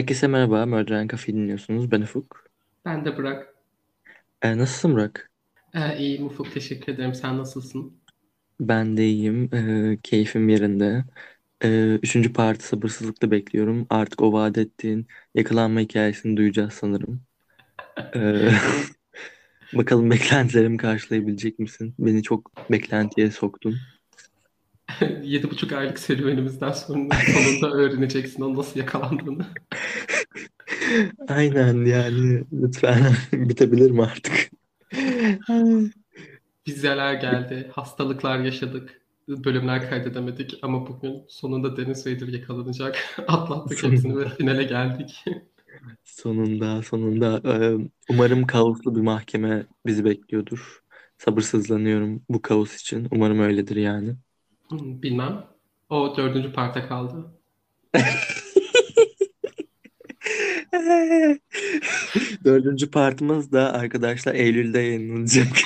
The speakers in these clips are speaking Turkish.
Herkese merhaba, Murder Cafe dinliyorsunuz. Ben Ufuk. Ben de Burak. Ee, nasılsın Burak? Ee, iyiyim Ufuk, teşekkür ederim. Sen nasılsın? Ben de iyiyim. Ee, keyfim yerinde. Ee, üçüncü parti sabırsızlıkla bekliyorum. Artık o vaat ettiğin yakalanma hikayesini duyacağız sanırım. Ee, bakalım beklentilerimi karşılayabilecek misin? Beni çok beklentiye soktun. Yedi buçuk aylık serüvenimizden sonra sonunda öğreneceksin onun nasıl yakalandığını. Aynen yani lütfen bitebilir mi artık? Vizeler geldi, hastalıklar yaşadık, bölümler kaydedemedik ama bugün sonunda Deniz Vader yakalanacak. Atlattık hepsini ve finale geldik. Sonunda, sonunda. Ee, umarım kaoslu bir mahkeme bizi bekliyordur. Sabırsızlanıyorum bu kaos için. Umarım öyledir yani. Bilmem. O dördüncü parta kaldı. Dördüncü partımız da arkadaşlar Eylül'de yayınlanacak.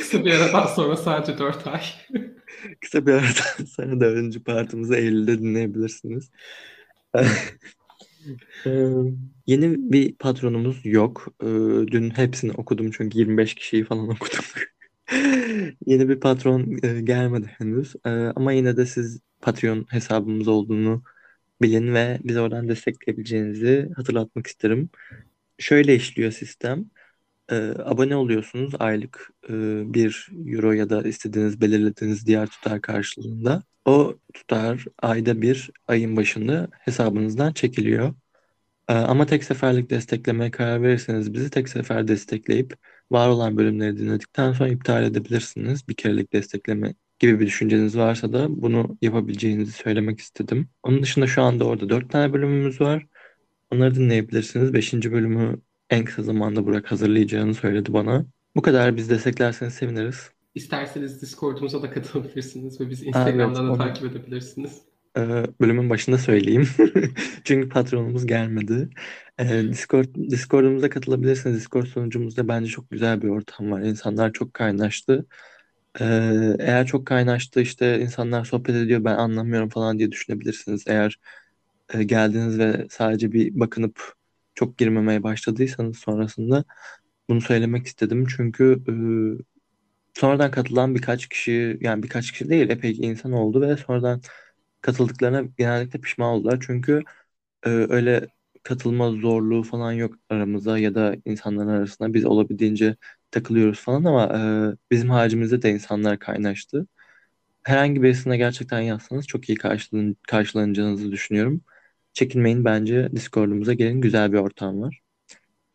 Kısa bir aradan sonra sadece dört ay. Kısa bir aradan sonra dördüncü partımızı Eylül'de dinleyebilirsiniz. Ee, yeni bir patronumuz yok. Ee, dün hepsini okudum çünkü 25 kişiyi falan okudum. Yeni bir patron e, gelmedi henüz. Ee, ama yine de siz Patreon hesabımız olduğunu bilin ve bizi oradan destekleyebileceğinizi hatırlatmak isterim. Şöyle işliyor sistem. Ee, abone oluyorsunuz aylık e, 1 euro ya da istediğiniz belirlediğiniz diğer tutar karşılığında. O tutar ayda bir ayın başında hesabınızdan çekiliyor. Ee, ama tek seferlik desteklemeye karar verirseniz bizi tek sefer destekleyip var olan bölümleri dinledikten sonra iptal edebilirsiniz. Bir kerelik destekleme gibi bir düşünceniz varsa da bunu yapabileceğinizi söylemek istedim. Onun dışında şu anda orada 4 tane bölümümüz var. Onları dinleyebilirsiniz. 5. bölümü en kısa zamanda Burak hazırlayacağını söyledi bana. Bu kadar biz desteklerseniz seviniriz. İsterseniz Discord'umuza da katılabilirsiniz ve bizi Instagram'dan evet, da onu- takip edebilirsiniz. Ee, bölümün başında söyleyeyim. Çünkü patronumuz gelmedi. Ee, Discord, Discord'umuza katılabilirsiniz. Discord sunucumuzda bence çok güzel bir ortam var. İnsanlar çok kaynaştı. Ee, eğer çok kaynaştı işte insanlar sohbet ediyor ben anlamıyorum falan diye düşünebilirsiniz. Eğer e, geldiniz ve sadece bir bakınıp çok girmemeye başladıysanız sonrasında bunu söylemek istedim. Çünkü e, sonradan katılan birkaç kişi yani birkaç kişi değil epey insan oldu ve sonradan katıldıklarına genellikle pişman oldular. Çünkü e, öyle katılma zorluğu falan yok aramızda ya da insanların arasında biz olabildiğince takılıyoruz falan ama e, bizim haricimizde de insanlar kaynaştı. Herhangi birisine gerçekten yazsanız çok iyi karşılan karşılanacağınızı düşünüyorum. Çekinmeyin bence Discord'umuza gelin güzel bir ortam var.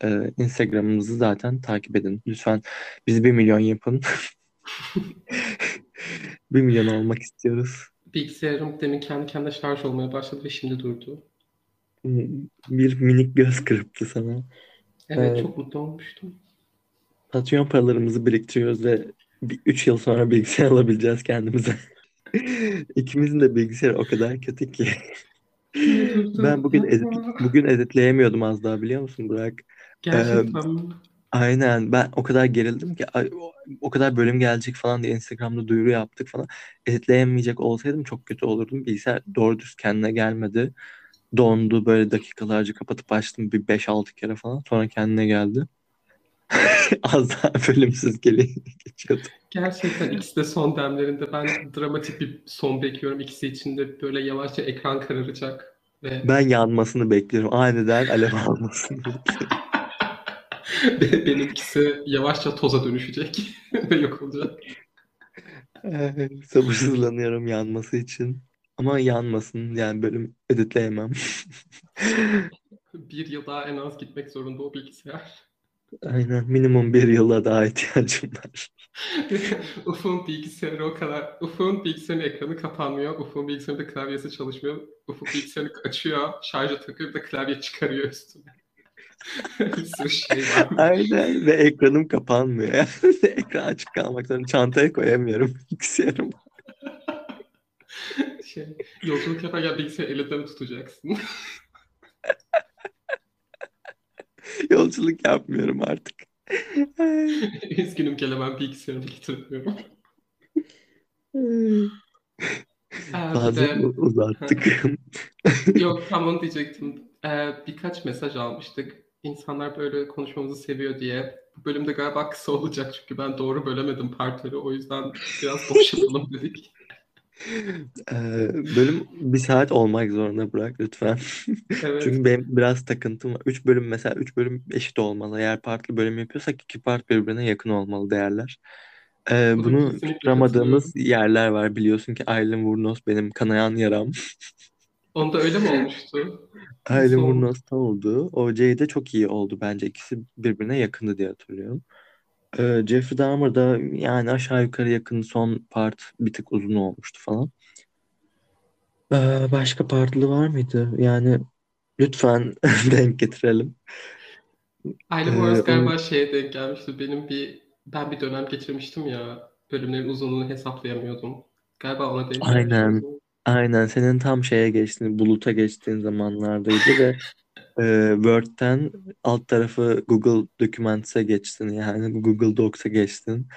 E, Instagram'ımızı zaten takip edin. Lütfen bizi bir milyon yapın. Bir milyon olmak istiyoruz. Bilgisayarım demin kendi kendine şarj olmaya başladı ve şimdi durdu. Bir minik göz kırptı sana. Evet Evet. çok mutlu olmuştum. Patreon paralarımızı biriktiriyoruz ve 3 yıl sonra bilgisayar alabileceğiz kendimize. İkimizin de bilgisayarı o kadar kötü ki. Ben bugün edit, bugün editleyemiyordum az daha biliyor musun Burak? Gerçekten mi? Aynen ben o kadar gerildim ki ay, o, o kadar bölüm gelecek falan diye Instagram'da duyuru yaptık falan. Editleyemeyecek olsaydım çok kötü olurdum. Bilgisayar doğru düz kendine gelmedi. Dondu böyle dakikalarca kapatıp açtım bir 5-6 kere falan. Sonra kendine geldi. Az daha bölümsüz geliyor geçiyordu. Gerçekten ikisi de son demlerinde ben dramatik bir son bekliyorum. İkisi için de böyle yavaşça ekran kararacak ve Ben yanmasını bekliyorum. Aniden alev almasını bekliyorum. benimkisi yavaşça toza dönüşecek ve yok olacak. Ay, Sabırsızlanıyorum yanması için. Ama yanmasın yani bölüm editleyemem. Bir yıl daha en az gitmek zorunda o bilgisayar. Aynen minimum bir yıla daha ihtiyacım var. Ufuk'un bilgisayarı o kadar... Ufuk'un bilgisayarının ekranı kapanmıyor. Ufuk'un bilgisayarında klavyesi çalışmıyor. Ufuk bilgisayarını açıyor, şarja takıyor bir de klavye çıkarıyor üstüne. şey. Aynen ve ekranım kapanmıyor. Ekran açık kalmak zorunda. Çantaya koyamıyorum bilgisayarımı. Şey, yolculuk yaparken bilgisayarı elinde mi tutacaksın? Yolculuk yapmıyorum artık. Üzgünüm gelemem bilgisayarımı getirmiyorum. Ee, mı uzattık? yok tam onu diyecektim. Ee, birkaç mesaj almıştık. İnsanlar böyle konuşmamızı seviyor diye. Bu bölümde galiba kısa olacak çünkü ben doğru bölemedim partları. O yüzden biraz boş yapalım dedik. Ee, bölüm bir saat olmak zorunda bırak lütfen. Evet. Çünkü benim biraz takıntım var. Üç bölüm mesela üç bölüm eşit olmalı. Eğer farklı bölüm yapıyorsak iki part birbirine yakın olmalı değerler. Ee, bunu kesinlikle tutturamadığımız yerler var. Biliyorsun ki Aylin Vurnos benim kanayan yaram. Onda öyle mi olmuştu? Aylin Nasıl oldu? Vurnos'ta oldu. O Jade çok iyi oldu bence. İkisi birbirine yakındı diye hatırlıyorum. Ee, Jeffrey Dahmer da yani aşağı yukarı yakın son part bir tık uzun olmuştu falan. Ee, başka partlı var mıydı? Yani lütfen denk getirelim. Aile Ee, Wars onun galiba şeye denk gelmişti. Benim bir ben bir dönem geçirmiştim ya. Bölümlerin uzunluğunu hesaplayamıyordum. Galiba ona denk aynen zaman. Aynen senin tam şeye geçtiğin buluta geçtiğin zamanlardaydı ve e, Word'den alt tarafı Google Documents'e geçtin yani Google Docs'a geçtin.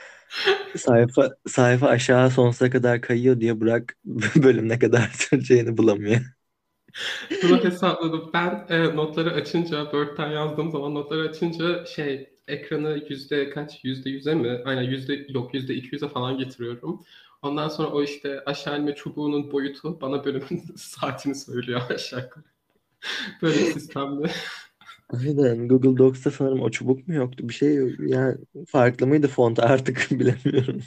Sayfa sayfa aşağı sonsuza kadar kayıyor diye bırak bölüm ne kadar süreceğini bulamıyor. Bunu hesapladım. Ben e, notları açınca, Word'den yazdığım zaman notları açınca şey ekranı yüzde kaç? Yüzde yüze mi? Aynen yüzde yok yüzde iki yüze falan getiriyorum. Ondan sonra o işte aşağı inme çubuğunun boyutu bana bölümün saatini söylüyor aşağı. Böyle sistemde. Aynen Google Docs'ta sanırım o çubuk mu yoktu? Bir şey yani farklı mıydı font artık bilemiyorum.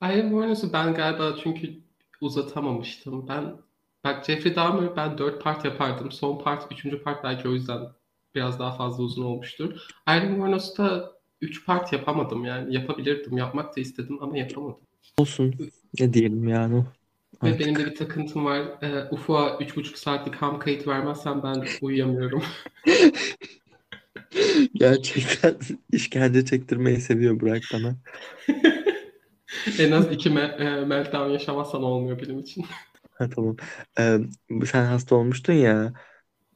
Hayır bu arada ben galiba çünkü uzatamamıştım. Ben bak Jeffrey Dahmer ben dört part yapardım. Son part, üçüncü part belki o yüzden biraz daha fazla uzun olmuştur. Iron Warnos'ta 3 part yapamadım yani. Yapabilirdim, yapmak da istedim ama yapamadım. Olsun. Ne diyelim yani. Ve Artık. benim de bir takıntım var. E, Ufuk'a 3,5 saatlik ham kayıt vermezsem ben uyuyamıyorum. Gerçekten işkence çektirmeyi seviyor Burak bana. en az iki me- e, meltdown yaşamazsan olmuyor benim için. ha, tamam. Ee, sen hasta olmuştun ya.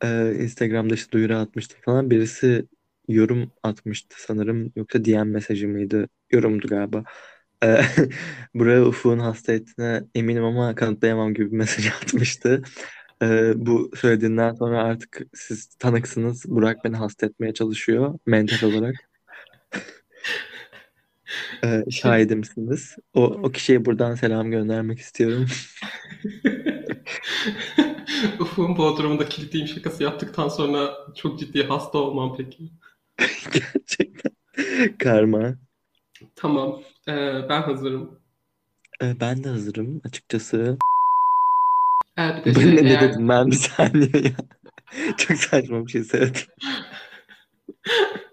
E, Instagram'da işte duyuru atmıştı falan. Birisi yorum atmıştı sanırım. Yoksa DM mesajı mıydı? Yorumdu galiba. Ee, buraya Ufuk'un hasta ettiğine eminim ama kanıtlayamam gibi bir mesaj atmıştı. Ee, bu söylediğinden sonra artık siz tanıksınız. Burak beni hasta etmeye çalışıyor mental olarak. Ee, şahidimsiniz. O, o kişiye buradan selam göndermek istiyorum. Ufuk'un Bodrum'da kilitliyim şakası yaptıktan sonra çok ciddi hasta olmam peki. Gerçekten. Karma. Tamam, ee, ben hazırım. Ee, ben de hazırım açıkçası. Ee, bir de şey ne, ne eğer dedim ben bir saniye ya. Çok saçma bir şey söyledim.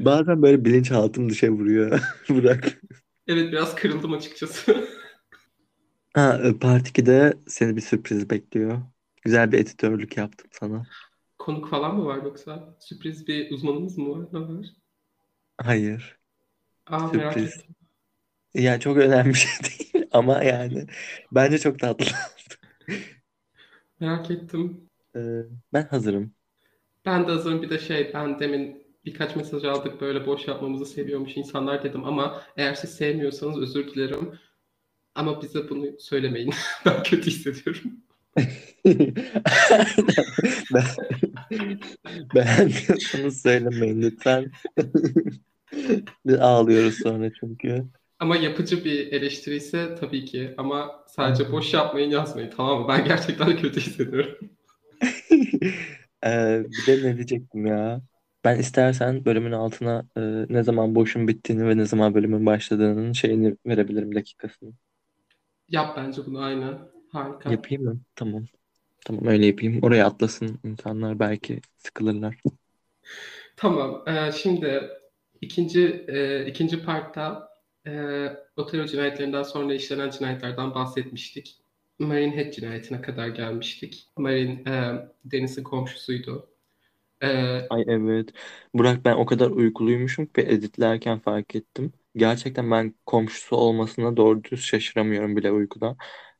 Bazen böyle bilinçaltım dışa vuruyor. Burak. evet biraz kırıldım açıkçası. Ha, e, Part 2'de seni bir sürpriz bekliyor. Güzel bir editörlük yaptım sana. Konuk falan mı var yoksa? Sürpriz bir uzmanımız mı var? Ne var? Hayır, Aa merak sürpriz. ettim. Yani çok önemli bir şey değil ama yani bence çok tatlı. Merak ettim. Ee, ben hazırım. Ben de hazırım bir de şey ben demin birkaç mesaj aldık böyle boş yapmamızı seviyormuş insanlar dedim ama eğer siz sevmiyorsanız özür dilerim. Ama bize bunu söylemeyin. Ben kötü hissediyorum. Ben, beğenmiyorsanız söylemeyin lütfen. Ağlıyoruz sonra çünkü. Ama yapıcı bir eleştiri ise tabii ki. Ama sadece boş yapmayın yazmayın tamam mı? Ben gerçekten kötü hissediyorum. Ee, bir de ne diyecektim ya? Ben istersen bölümün altına e, ne zaman boşun bittiğini ve ne zaman bölümün başladığının şeyini verebilirim dakikasını. Yap bence bunu aynen. Harika. Yapayım mı? Tamam. Tamam öyle yapayım. Oraya atlasın insanlar belki sıkılırlar. Tamam. Ee, şimdi ikinci e, ikinci partta e, Otero cinayetlerinden sonra işlenen cinayetlerden bahsetmiştik. Marine Head cinayetine kadar gelmiştik. Marine e, Deniz'in komşusuydu. E, Ay evet. Burak ben o kadar uykuluymuşum ki editlerken fark ettim. Gerçekten ben komşusu olmasına doğru düz şaşıramıyorum bile uykuda.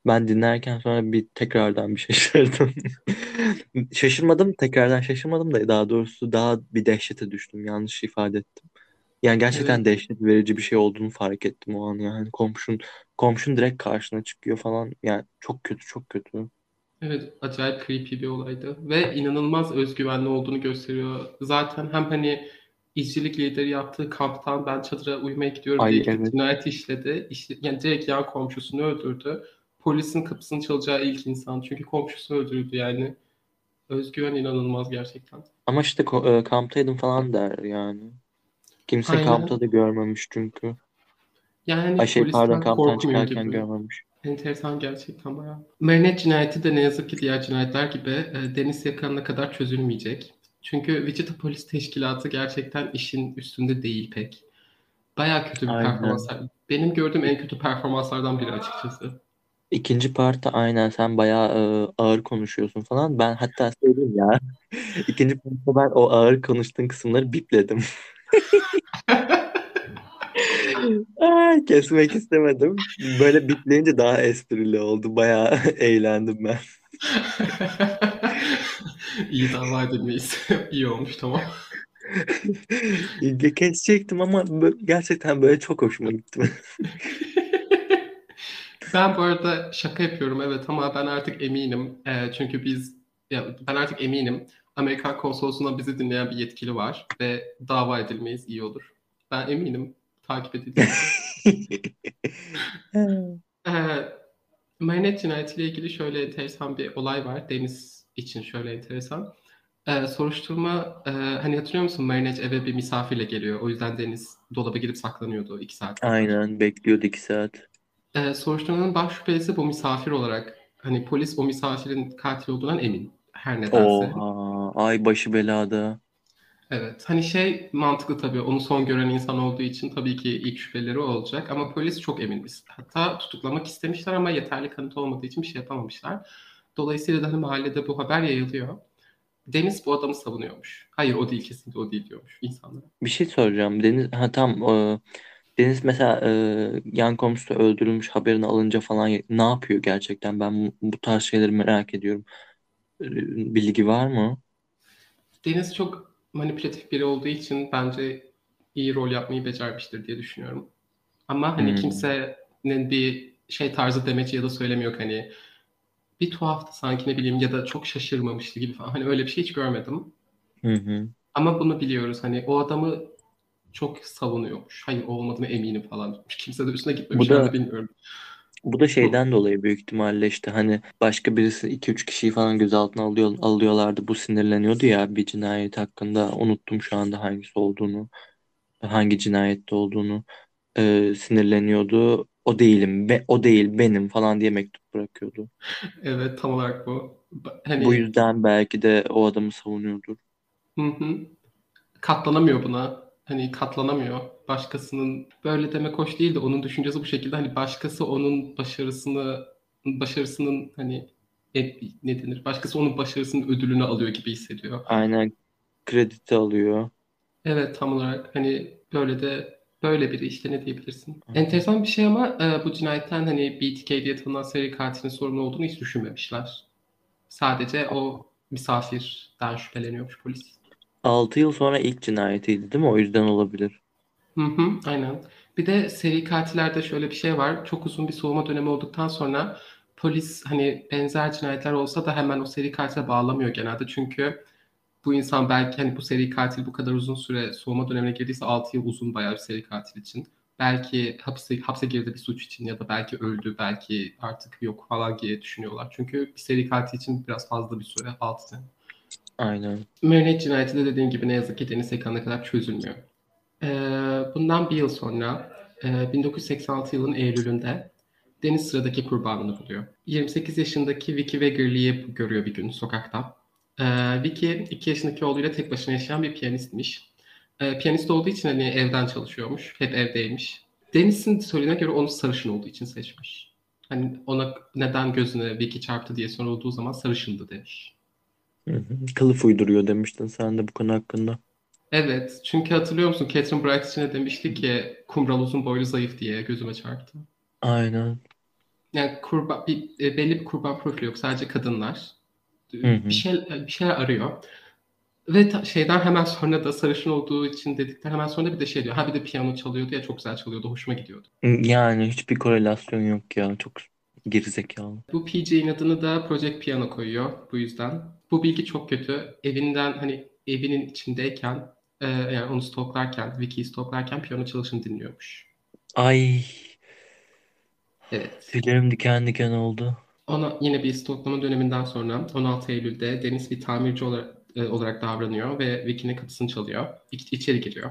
Ben dinlerken sonra bir tekrardan bir şaşırdım. Şaşırmadım, tekrardan şaşırmadım da daha doğrusu daha bir dehşete düştüm. Yanlış ifade ettim. Yani Evet, gerçekten dehşet verici bir şey olduğunu fark ettim o an yani. Komşun komşun direkt karşına çıkıyor falan. Yani çok kötü çok kötü. evet acayip creepy bir olaydı ve inanılmaz özgüvenli olduğunu gösteriyor. Zaten hem hani işçilik lideri yaptığı kamptan ben çadıra uyumaya gidiyorum diye Ay gidip evet. cinayet işledi. İşte, yani direkt yan komşusunu öldürdü. Polisin kapısını çalacağı ilk insan çünkü komşusunu öldürdü yani. Özgüven inanılmaz gerçekten. Ama işte ko- e, kamptaydım falan der yani. Kimse Aynen. kampta da görmemiş çünkü. Yani Ay şey pardon kamptan çıkarken gibi. görmemiş. Enteresan gerçekten bayağı. Marinette cinayeti de ne yazık ki diğer cinayetler gibi e, Deniz Yakan'ına kadar çözülmeyecek. Çünkü Wichita Polis Teşkilatı gerçekten işin üstünde değil pek. Bayağı kötü bir performans. Aynen. Benim gördüğüm en kötü performanslardan biri açıkçası. İkinci partta aynen sen bayağı e, ağır konuşuyorsun falan. Ben hatta söyleyeyim ya. İkinci partta ben o ağır konuştuğun kısımları bipledim. Ay, kesmek istemedim. Böyle bipleyince daha esprili oldu. Bayağı eğlendim ben. İyi dava edilmeyiz. İyi olmuş tamam. Kesecektim ama gerçekten böyle çok hoşuma gitti. Ben bu arada şaka yapıyorum evet ama ben artık eminim. Ee, çünkü biz ya ben artık eminim. Amerikan konsolosluğunda bizi dinleyen bir yetkili var ve dava edilmeyiz iyi olur. Ben eminim takip edildiğimize. Ee, Marinette cinayetiyle ilgili şöyle enteresan bir olay var. Deniz için şöyle enteresan. Ee, soruşturma e, hani hatırlıyor musun Marinette eve bir misafirle geliyor. O yüzden Deniz dolaba girip saklanıyordu iki saat. Aynen bekliyordu iki saat. Ee, soruşturmanın baş şüphelisi bu misafir olarak hani polis o misafirin katil olduğundan emin her nedense. Oha ay başı belada. Evet hani şey mantıklı tabii onu son gören insan olduğu için tabii ki ilk şüpheleri olacak ama polis çok eminmiş. Hatta tutuklamak istemişler ama yeterli kanıt olmadığı için bir şey yapamamışlar. Dolayısıyla da hani mahallede bu haber yayılıyor. Deniz bu adamı savunuyormuş. Hayır o değil kesinlikle o değil diyormuş insanlara. Bir şey soracağım. Deniz ha tam e, Deniz mesela e, yan komşusu öldürülmüş haberini alınca falan ne yapıyor gerçekten? Ben bu, bu tarz şeyleri merak ediyorum. E, Bilgi var mı? Deniz çok manipülatif biri olduğu için bence iyi rol yapmayı becermiştir diye düşünüyorum. Ama hani Hmm. kimsenin bir şey tarzı demeci ya da söylemi yok hani bir tuhaftı sanki ne bileyim ya da çok şaşırmamıştı gibi falan. Hani öyle bir şey hiç görmedim. Hı hı. Ama bunu biliyoruz hani o adamı çok savunuyormuş. Hayır o olmadığına eminim falan. Kimse de üstüne Bu gitmemiş herhalde da bilmiyorum. bu da şeyden dolayı büyük ihtimalle işte hani başka birisi iki üç kişiyi falan gözaltına alıyor, alıyorlardı. Bu sinirleniyordu ya bir cinayet hakkında. Unuttum şu anda hangisi olduğunu, hangi cinayette olduğunu. E, sinirleniyordu. O değilim, be, o değil benim falan diye mektup bırakıyordu. Evet tam olarak bu. Ba- Bu Hani yüzden belki de o adamı savunuyordur. hı hı. katlanamıyor buna. Hani katlanamıyor. Başkasının böyle demek hoş değil de onun düşüncesi bu şekilde. Hani başkası onun başarısını başarısının hani ne, ne denir? Başkası onun başarısının ödülünü alıyor gibi hissediyor. Aynen krediti alıyor. Evet tam olarak hani böyle de böyle biri işte ne diyebilirsin. Aynen. Enteresan bir şey ama e, bu cinayetten hani BTK diye tanınan seri katilin sorumlu olduğunu hiç düşünmemişler. Sadece o misafirden şüpheleniyormuş polis. 6 yıl sonra ilk cinayetiydi değil mi? O yüzden olabilir. Hı hı, aynen. Bir de seri katillerde şöyle bir şey var. Çok uzun bir soğuma dönemi olduktan sonra polis hani benzer cinayetler olsa da hemen o seri katile bağlamıyor genelde. Çünkü bu insan belki hani bu seri katil bu kadar uzun süre soğuma dönemine girdiyse 6 yıl uzun bayağı bir seri katil için. Belki hapse, hapse girdi bir suç için ya da belki öldü, belki artık yok falan diye düşünüyorlar. Çünkü bir seri katil için biraz fazla bir süre 6 sene. Aynen. Marinette cinayeti de dediğim gibi ne yazık ki Deniz Ekan'a kadar çözülmüyor. Ee, bundan bir yıl sonra e, 1986 yılın Eylül'ünde Deniz sıradaki kurbanını buluyor. 28 yaşındaki Vicky Wegerly'yi görüyor bir gün sokakta. Ee, Vicky 2 yaşındaki oğluyla tek başına yaşayan bir piyanistmiş. Ee, piyanist olduğu için hani evden çalışıyormuş. Hep evdeymiş. Deniz'in söylediğine göre onu sarışın olduğu için seçmiş. Hani ona neden gözüne Vicky çarptı diye sorulduğu zaman sarışındı demiş. Hı hı. Kılıf uyduruyor demiştin sen de bu konu hakkında. Evet, çünkü hatırlıyor musun Catherine Bright için de demişti ki kumral uzun boylu zayıf diye gözüme çarptı. Aynen. Yani kurban, bir, e, belli bir kurban profili yok sadece kadınlar. Hı Bir şey bir şeyler arıyor. Ve ta- şeyden hemen sonra da sarışın olduğu için dedikten hemen sonra bir de şey diyor. Ha bir de piyano çalıyordu ya çok güzel çalıyordu. Hoşuma gidiyordu. Yani hiçbir korelasyon yok ya. Çok gerizekalı. Bu PJ'in adını da Project Piano koyuyor bu yüzden. Bu bilgi çok kötü. Evinden hani evinin içindeyken e, yani onu stoklarken, Wiki'yi stoklarken piyano çalışını dinliyormuş. Ay Evet. tüylerim diken diken oldu. Ona yine bir stoklama döneminden sonra 16 Eylül'de Deniz bir tamirci olarak, e, olarak davranıyor ve Vicky'nin kapısını çalıyor. İç, içeri giriyor.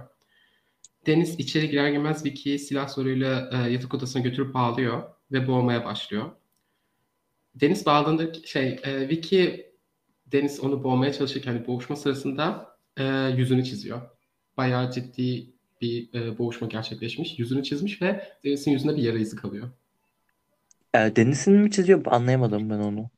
Deniz içeri girer girmez Vicky'yi silah zoruyla e, yatak odasına götürüp bağlıyor ve boğmaya başlıyor. Deniz bağlandığında şey e, Vicky Deniz onu boğmaya çalışırken hani boğuşma sırasında e, yüzünü çiziyor. Bayağı ciddi bir e, boğuşma gerçekleşmiş. Yüzünü çizmiş ve Deniz'in yüzünde bir yara izi kalıyor. E, Deniz'in mi çiziyor? Anlayamadım ben onu.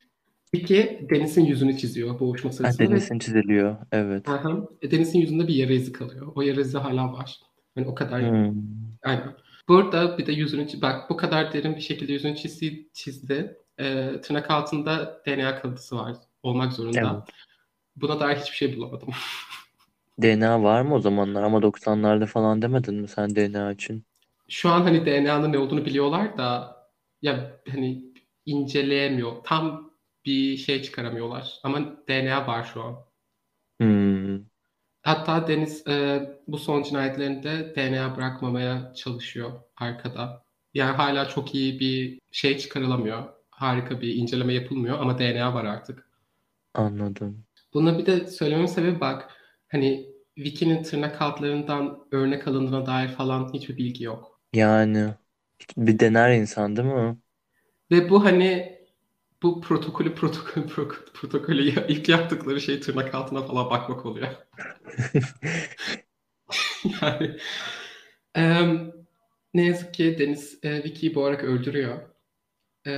Vicky Deniz'in yüzünü çiziyor boğuşma Ha, sırasında ve Deniz'in çiziliyor. Evet. Aha. E, Deniz'in yüzünde bir yara izi kalıyor. O yara izi hala var. Yani o kadar Hmm. Aynen. Burada bir de yüzünü bak bu kadar derin bir şekilde yüzünü çizdi, çizdi. Ee, tırnak altında DNA kalıntısı var. Olmak zorunda. Evet. Buna dair hiçbir şey bulamadım. DNA var mı o zamanlar? Ama 90'larda falan demedin mi sen DNA için? Şu an hani DNA'nın ne olduğunu biliyorlar da ya hani inceleyemiyor. Tam bir şey çıkaramıyorlar. Ama DNA var şu an. Hmm. Hatta Deniz e, bu son cinayetlerinde DNA bırakmamaya çalışıyor arkada. Yani hala çok iyi bir şey çıkarılamıyor. Harika bir inceleme yapılmıyor ama DNA var artık. Anladım. Buna bir de söylememin sebebi bak hani Vicky'nin tırnak altlarından örnek alındığına dair falan hiçbir bilgi yok. Yani bir dener insan değil mi? Ve bu hani bu protokolü protokolü pro- protokolü ilk yaptıkları şey tırnak altına falan bakmak oluyor. Yani em, ne yazık ki Deniz e, Vicky'yi boğarak öldürüyor. E,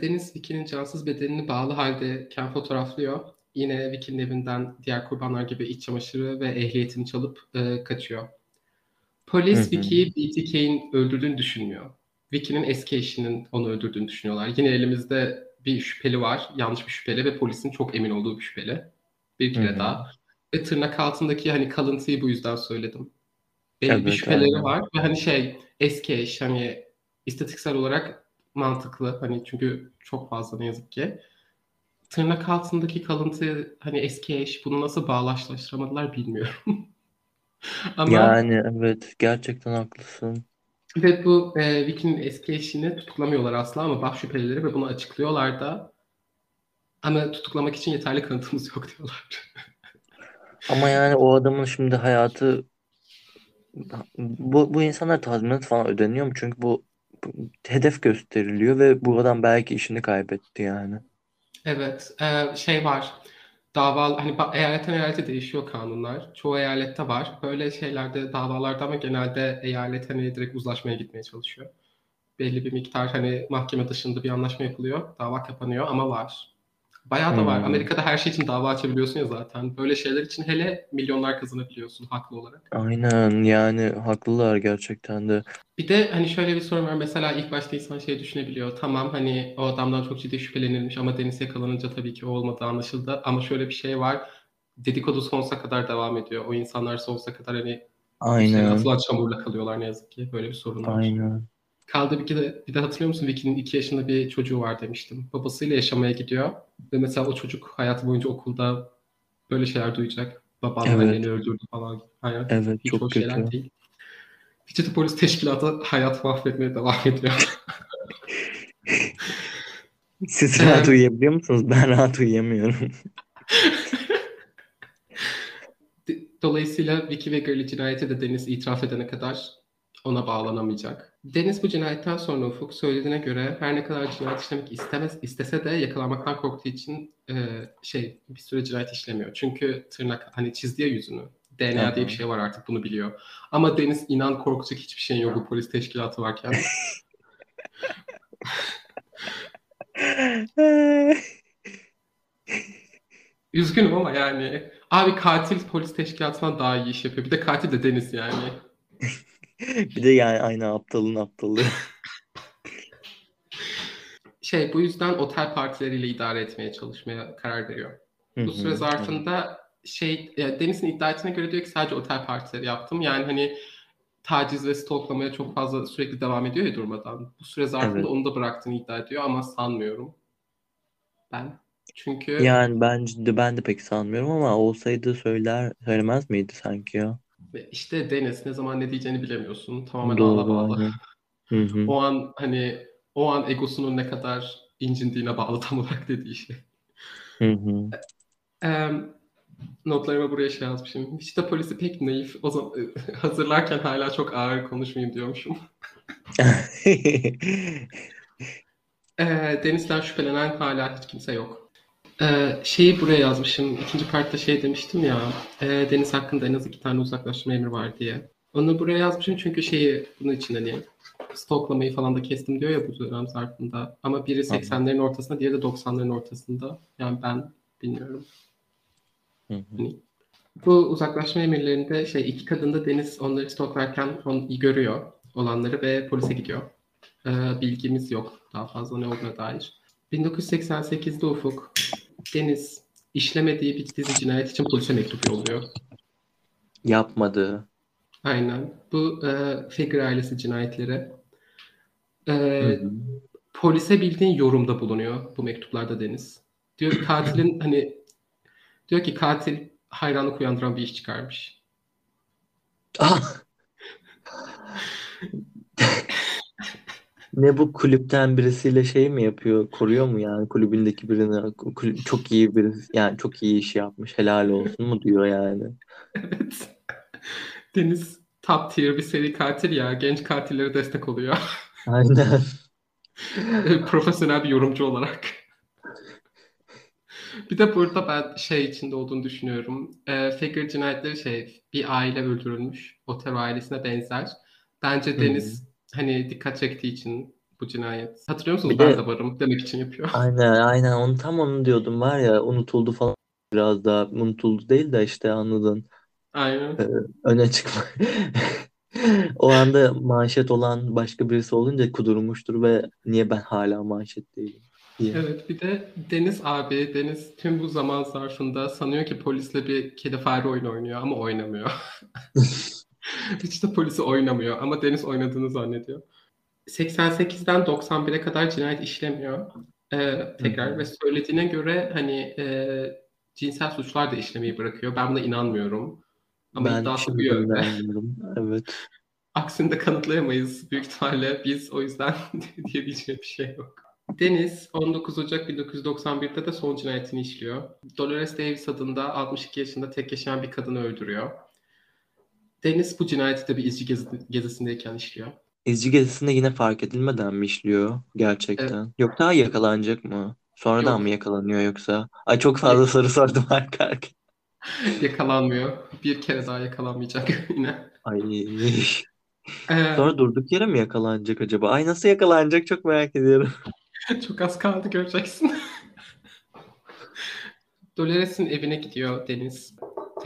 Deniz Vicky'nin cansız bedenini bağlı haldeyken fotoğraflıyor. Yine Vicky'nin evinden diğer kurbanlar gibi iç çamaşırı ve ehliyetini çalıp e, kaçıyor. Polis. Vicky'yi BTK'in öldürdüğünü düşünmüyor. Vicky'nin eski eşinin onu öldürdüğünü düşünüyorlar. Yine elimizde bir şüpheli var. Yanlış bir şüpheli ve polisin çok emin olduğu bir şüpheli. Bir kere daha. Ve tırnak altındaki hani kalıntıyı bu yüzden söyledim. Bir Evet, şüpheleri aynen. var ve hani şey eski eş hani istatistiksel olarak mantıklı hani çünkü çok fazla ne yazık ki. Tırnak altındaki kalıntı hani eski eş bunu nasıl bağlaştıramadılar bilmiyorum. Ama Yani evet gerçekten haklısın. Ve bu e, Vicky'nin eski eşini tutuklamıyorlar asla ama baş şüphelileri ve bunu açıklıyorlar da ama tutuklamak için yeterli kanıtımız yok diyorlar. Ama yani o adamın şimdi hayatı bu, bu insanlar tazminat falan ödeniyor mu? Çünkü bu, bu hedef gösteriliyor ve bu adam belki işini kaybetti yani. Evet, e, şey var. Dava hani eyaletten eyalete değişiyor kanunlar. Çoğu eyalette var. Böyle şeylerde davalarda ama genelde eyalet hani direkt uzlaşmaya gitmeye çalışıyor. Belli bir miktar hani mahkeme dışında bir anlaşma yapılıyor. Dava kapanıyor ama var. Bayağı da var. Hmm. Amerika'da her şey için dava açabiliyorsun ya zaten. Böyle şeyler için hele milyonlar kazanabiliyorsun haklı olarak. Aynen yani haklılar gerçekten de. Bir de hani şöyle bir sorun var. Mesela ilk başta insan şey düşünebiliyor. Tamam hani o adamdan çok ciddi şüphelenilmiş ama Deniz yakalanınca tabii ki o olmadığı anlaşıldı. Ama şöyle bir şey var. Dedikodu sonsuza kadar devam ediyor. O insanlar sonsuza kadar hani Aynen. atılan çamurla kalıyorlar ne yazık ki. Böyle bir sorun var. Aynen. Kaldı bir de, bir de hatırlıyor musun? Vicky'nin iki yaşında bir çocuğu var demiştim. Babasıyla yaşamaya gidiyor. Ve mesela o çocuk hayatı boyunca okulda böyle şeyler duyacak. Baban Evet. anneni öldürdü falan. Aynen. Evet Hiç çok hoş şeyler kötü. değil. Reçete Polis Teşkilatı hayat mahvetmeye devam ediyor. Siz rahat uyuyabiliyor musunuz? Ben rahat uyuyamıyorum. Dolayısıyla Vicky ve Gurley cinayeti de Deniz itiraf edene kadar ona bağlanamayacak. Deniz bu cinayetten sonra Ufuk söylediğine göre her ne kadar cinayet işlemek istemez, istese de yakalanmaktan korktuğu için e, şey bir süre cinayet işlemiyor. Çünkü tırnak hani çizdi ya yüzünü. DNA diye bir şey var artık bunu biliyor. Ama Deniz inan korkacak hiçbir şeyin yok bu polis teşkilatı varken. Üzgünüm ama yani. Abi katil polis teşkilatından daha iyi iş yapıyor. Bir de katil de Deniz yani. Bir de yani aynı aptalın aptalı. Şey bu yüzden otel partileriyle idare etmeye çalışmaya karar veriyor. Bu süre zarfında şey ya Deniz'in iddia ettiğine göre diyor ki sadece otel partileri yaptım. Yani hani taciz ve stalklamaya çok fazla sürekli devam ediyor ya durmadan. Bu süre zarfında Evet. onu da bıraktığını iddia ediyor ama sanmıyorum. Ben. Çünkü Yani bence de ben de pek sanmıyorum ama olsaydı söyler söylemez miydi sanki ya? İşte Deniz ne zaman ne diyeceğini bilemiyorsun. Tamamen Doğru bağlı. aynen. Hı hı. O an hani o an egosunun ne kadar incindiğine bağlı tam olarak dediği şey. Hı hı. Eee, notlarıma buraya şey yazmışım. Hiç de polisi pek naif. O zaman hazırlarken hala çok ağır konuşmayayım diyormuşum. Eee, Deniz'den şüphelenen hala hiç kimse yok. Eee, şeyi buraya yazmışım. İkinci partta şey demiştim ya. eee, Deniz hakkında en az iki tane uzaklaştırma emri var diye. Onu buraya yazmışım çünkü şeyi bunun için hani stalklamayı falan da kestim diyor ya bu dönem zarfında. Ama biri 80'lerin ortasında, diğeri de 90'ların ortasında. Yani ben bilmiyorum. Hı hı. Hani bu uzaklaşma emirlerinde şey iki kadın da Deniz onları stalklarken onu görüyor olanları ve polise gidiyor. Ee, bilgimiz yok daha fazla ne olduğuna dair. 1988'de Ufuk Deniz işlemediği bir dizi cinayet için polise mektup yolluyor. Yapmadı. Aynen. Bu e, Figür ailesi cinayetleri. E, Hı hı. polise bildiğin yorumda bulunuyor bu mektuplarda Deniz. Diyor ki katilin hani diyor ki katil hayranlık uyandıran bir iş çıkarmış. Ah! Ne bu kulüpten birisiyle şey mi yapıyor? Koruyor mu yani kulübündeki birini? Kulüp, çok iyi birisi yani çok iyi iş yapmış. Helal olsun mu diyor yani. Evet. Deniz top tier bir seri katil ya. Genç katillere destek oluyor. Aynen. Profesyonel bir yorumcu olarak. Bir de burada ben şey içinde olduğunu düşünüyorum. E, Figür cinayetleri şey bir aile öldürülmüş. O terör ailesine benzer. Bence. Deniz hani dikkat çektiği için bu cinayet. Hatırlıyor musunuz? Bir ben de- de varım demek için yapıyor. Aynen aynen onu tam onu diyordum var ya unutuldu falan biraz daha unutuldu değil de işte anladın Aynen. öne çıkma. O anda manşet olan başka birisi olunca kudurmuştur ve niye ben hala manşet değilim diye. Evet bir de Deniz abi, Deniz tüm bu zaman zarfında sanıyor ki polisle bir kedi fare oyunu oynuyor ama oynamıyor. Hiç de polisi oynamıyor ama Deniz oynadığını zannediyor. 88'den 91'e kadar cinayet işlemiyor. Ee, tekrar Hı hı. ve söylediğine göre hani e, cinsel suçlar da işlemeyi bırakıyor. Ben buna inanmıyorum. Ama Ben iddiası bu yönde. Evet. Aksini de kanıtlayamayız büyük ihtimalle. Biz o yüzden diyebileceğim bir şey yok. Deniz 19 Ocak 1991'de de son cinayetini işliyor. Dolores Davis adında 62 yaşında tek yaşayan bir kadını öldürüyor. Deniz bu cinayeti de bir izci gezi- gezisindeyken işliyor. İzci gezisinde yine fark edilmeden mi işliyor gerçekten? Yok daha yakalanacak mı? Sonradan Yok. mı yakalanıyor yoksa? Ay çok fazla soru sordum arka arka. Yakalanmıyor. Bir kere daha yakalanmayacak yine. Ay. Ee, Sonra durduk yere mi yakalanacak acaba? Ay nasıl yakalanacak çok merak ediyorum. Çok az kaldı göreceksin. Dolores'in evine gidiyor Deniz.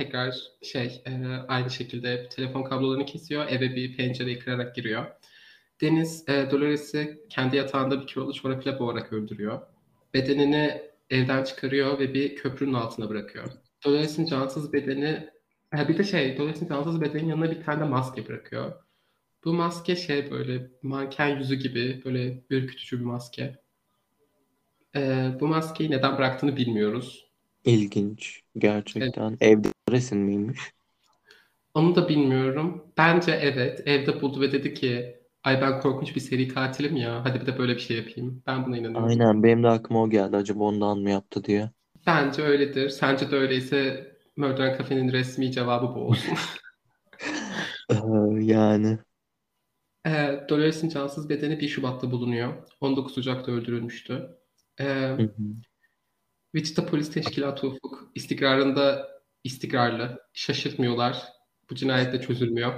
Tekrar şey e, aynı şekilde telefon kablolarını kesiyor. Eve bir pencereyi kırarak giriyor. Deniz e, Dolores'i kendi yatağında bir kilolu çorapla boğarak öldürüyor. Bedenini evden çıkarıyor ve bir köprünün altına bırakıyor. Dolores'in cansız bedeni ha, bir de şey Dolores'in cansız bedenin yanına bir tane maske bırakıyor. Bu maske şey böyle manken yüzü gibi böyle ürkütücü bir maske. Ee, bu maskeyi neden bıraktığını bilmiyoruz. İlginç gerçekten. Evde resim miymiş? Onu da bilmiyorum. Bence evet. Evde buldu ve dedi ki ay ben korkunç bir seri katilim ya. Hadi bir de böyle bir şey yapayım. Ben buna inanıyorum. Aynen benim de aklıma o geldi. Acaba ondan mı yaptı diye. Bence öyledir. Sence de öyleyse Murder Cafe'nin resmi cevabı bu olsun. Ee, yani. Ee, Dolores'in cansız bedeni 1 Şubat'ta bulunuyor. 19 Ocak'ta öldürülmüştü. Ee, Hı hı. Wichita Polis Teşkilatı Ufuk istikrarında istikrarlı. Şaşırtmıyorlar. Bu cinayet de çözülmüyor.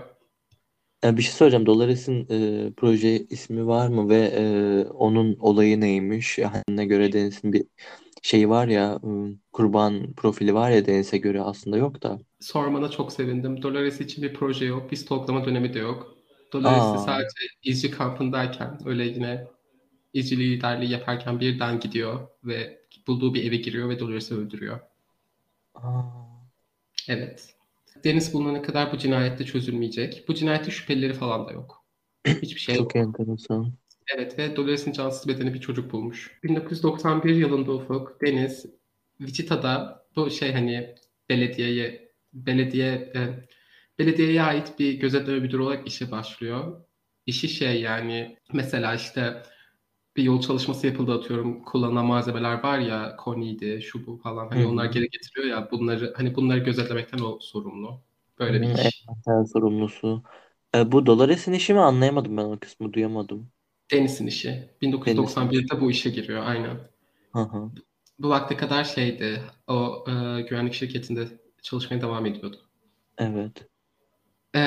Ya bir şey soracağım. Dolores'in e, proje ismi var mı ve e, onun olayı neymiş? Yani ne göre Deniz'in bir şey var ya ım, kurban profili var ya Deniz'e göre aslında yok da. Sormana çok sevindim. Dolores için bir proje yok. Bir stalklama dönemi de yok. Dolores'i Aa. sadece izci kampındayken öyle yine izci liderliği yaparken birden gidiyor ve bulduğu bir eve giriyor ve Dolores'i öldürüyor. Aa, Evet. Deniz bulunana kadar bu cinayette çözülmeyecek. Bu cinayette şüphelileri falan da yok. Hiçbir şey Çok yok. enteresan. Evet ve Dolores'in cansız bedeni bir çocuk bulmuş. 1991 yılında Ufuk, Deniz, Wichita'da bu şey hani belediyeye belediye e, belediyeye ait bir gözetleme müdürü olarak işe başlıyor. İşi şey yani mesela işte bir yol çalışması yapıldı atıyorum. Kullanılan malzemeler var ya koniydi, şu bu falan. Hani Hı onlar geri getiriyor ya bunları hani bunları gözetlemekten o sorumlu. Böyle bir Hı, iş. envanter sorumlusu. E, bu Dolores'in işi mi anlayamadım ben o kısmı duyamadım. Deniz'in işi. 1991'de bu işe giriyor aynen. Hı hı. Bu vakte kadar şeydi. O e, güvenlik şirketinde çalışmaya devam ediyordu. Evet. E,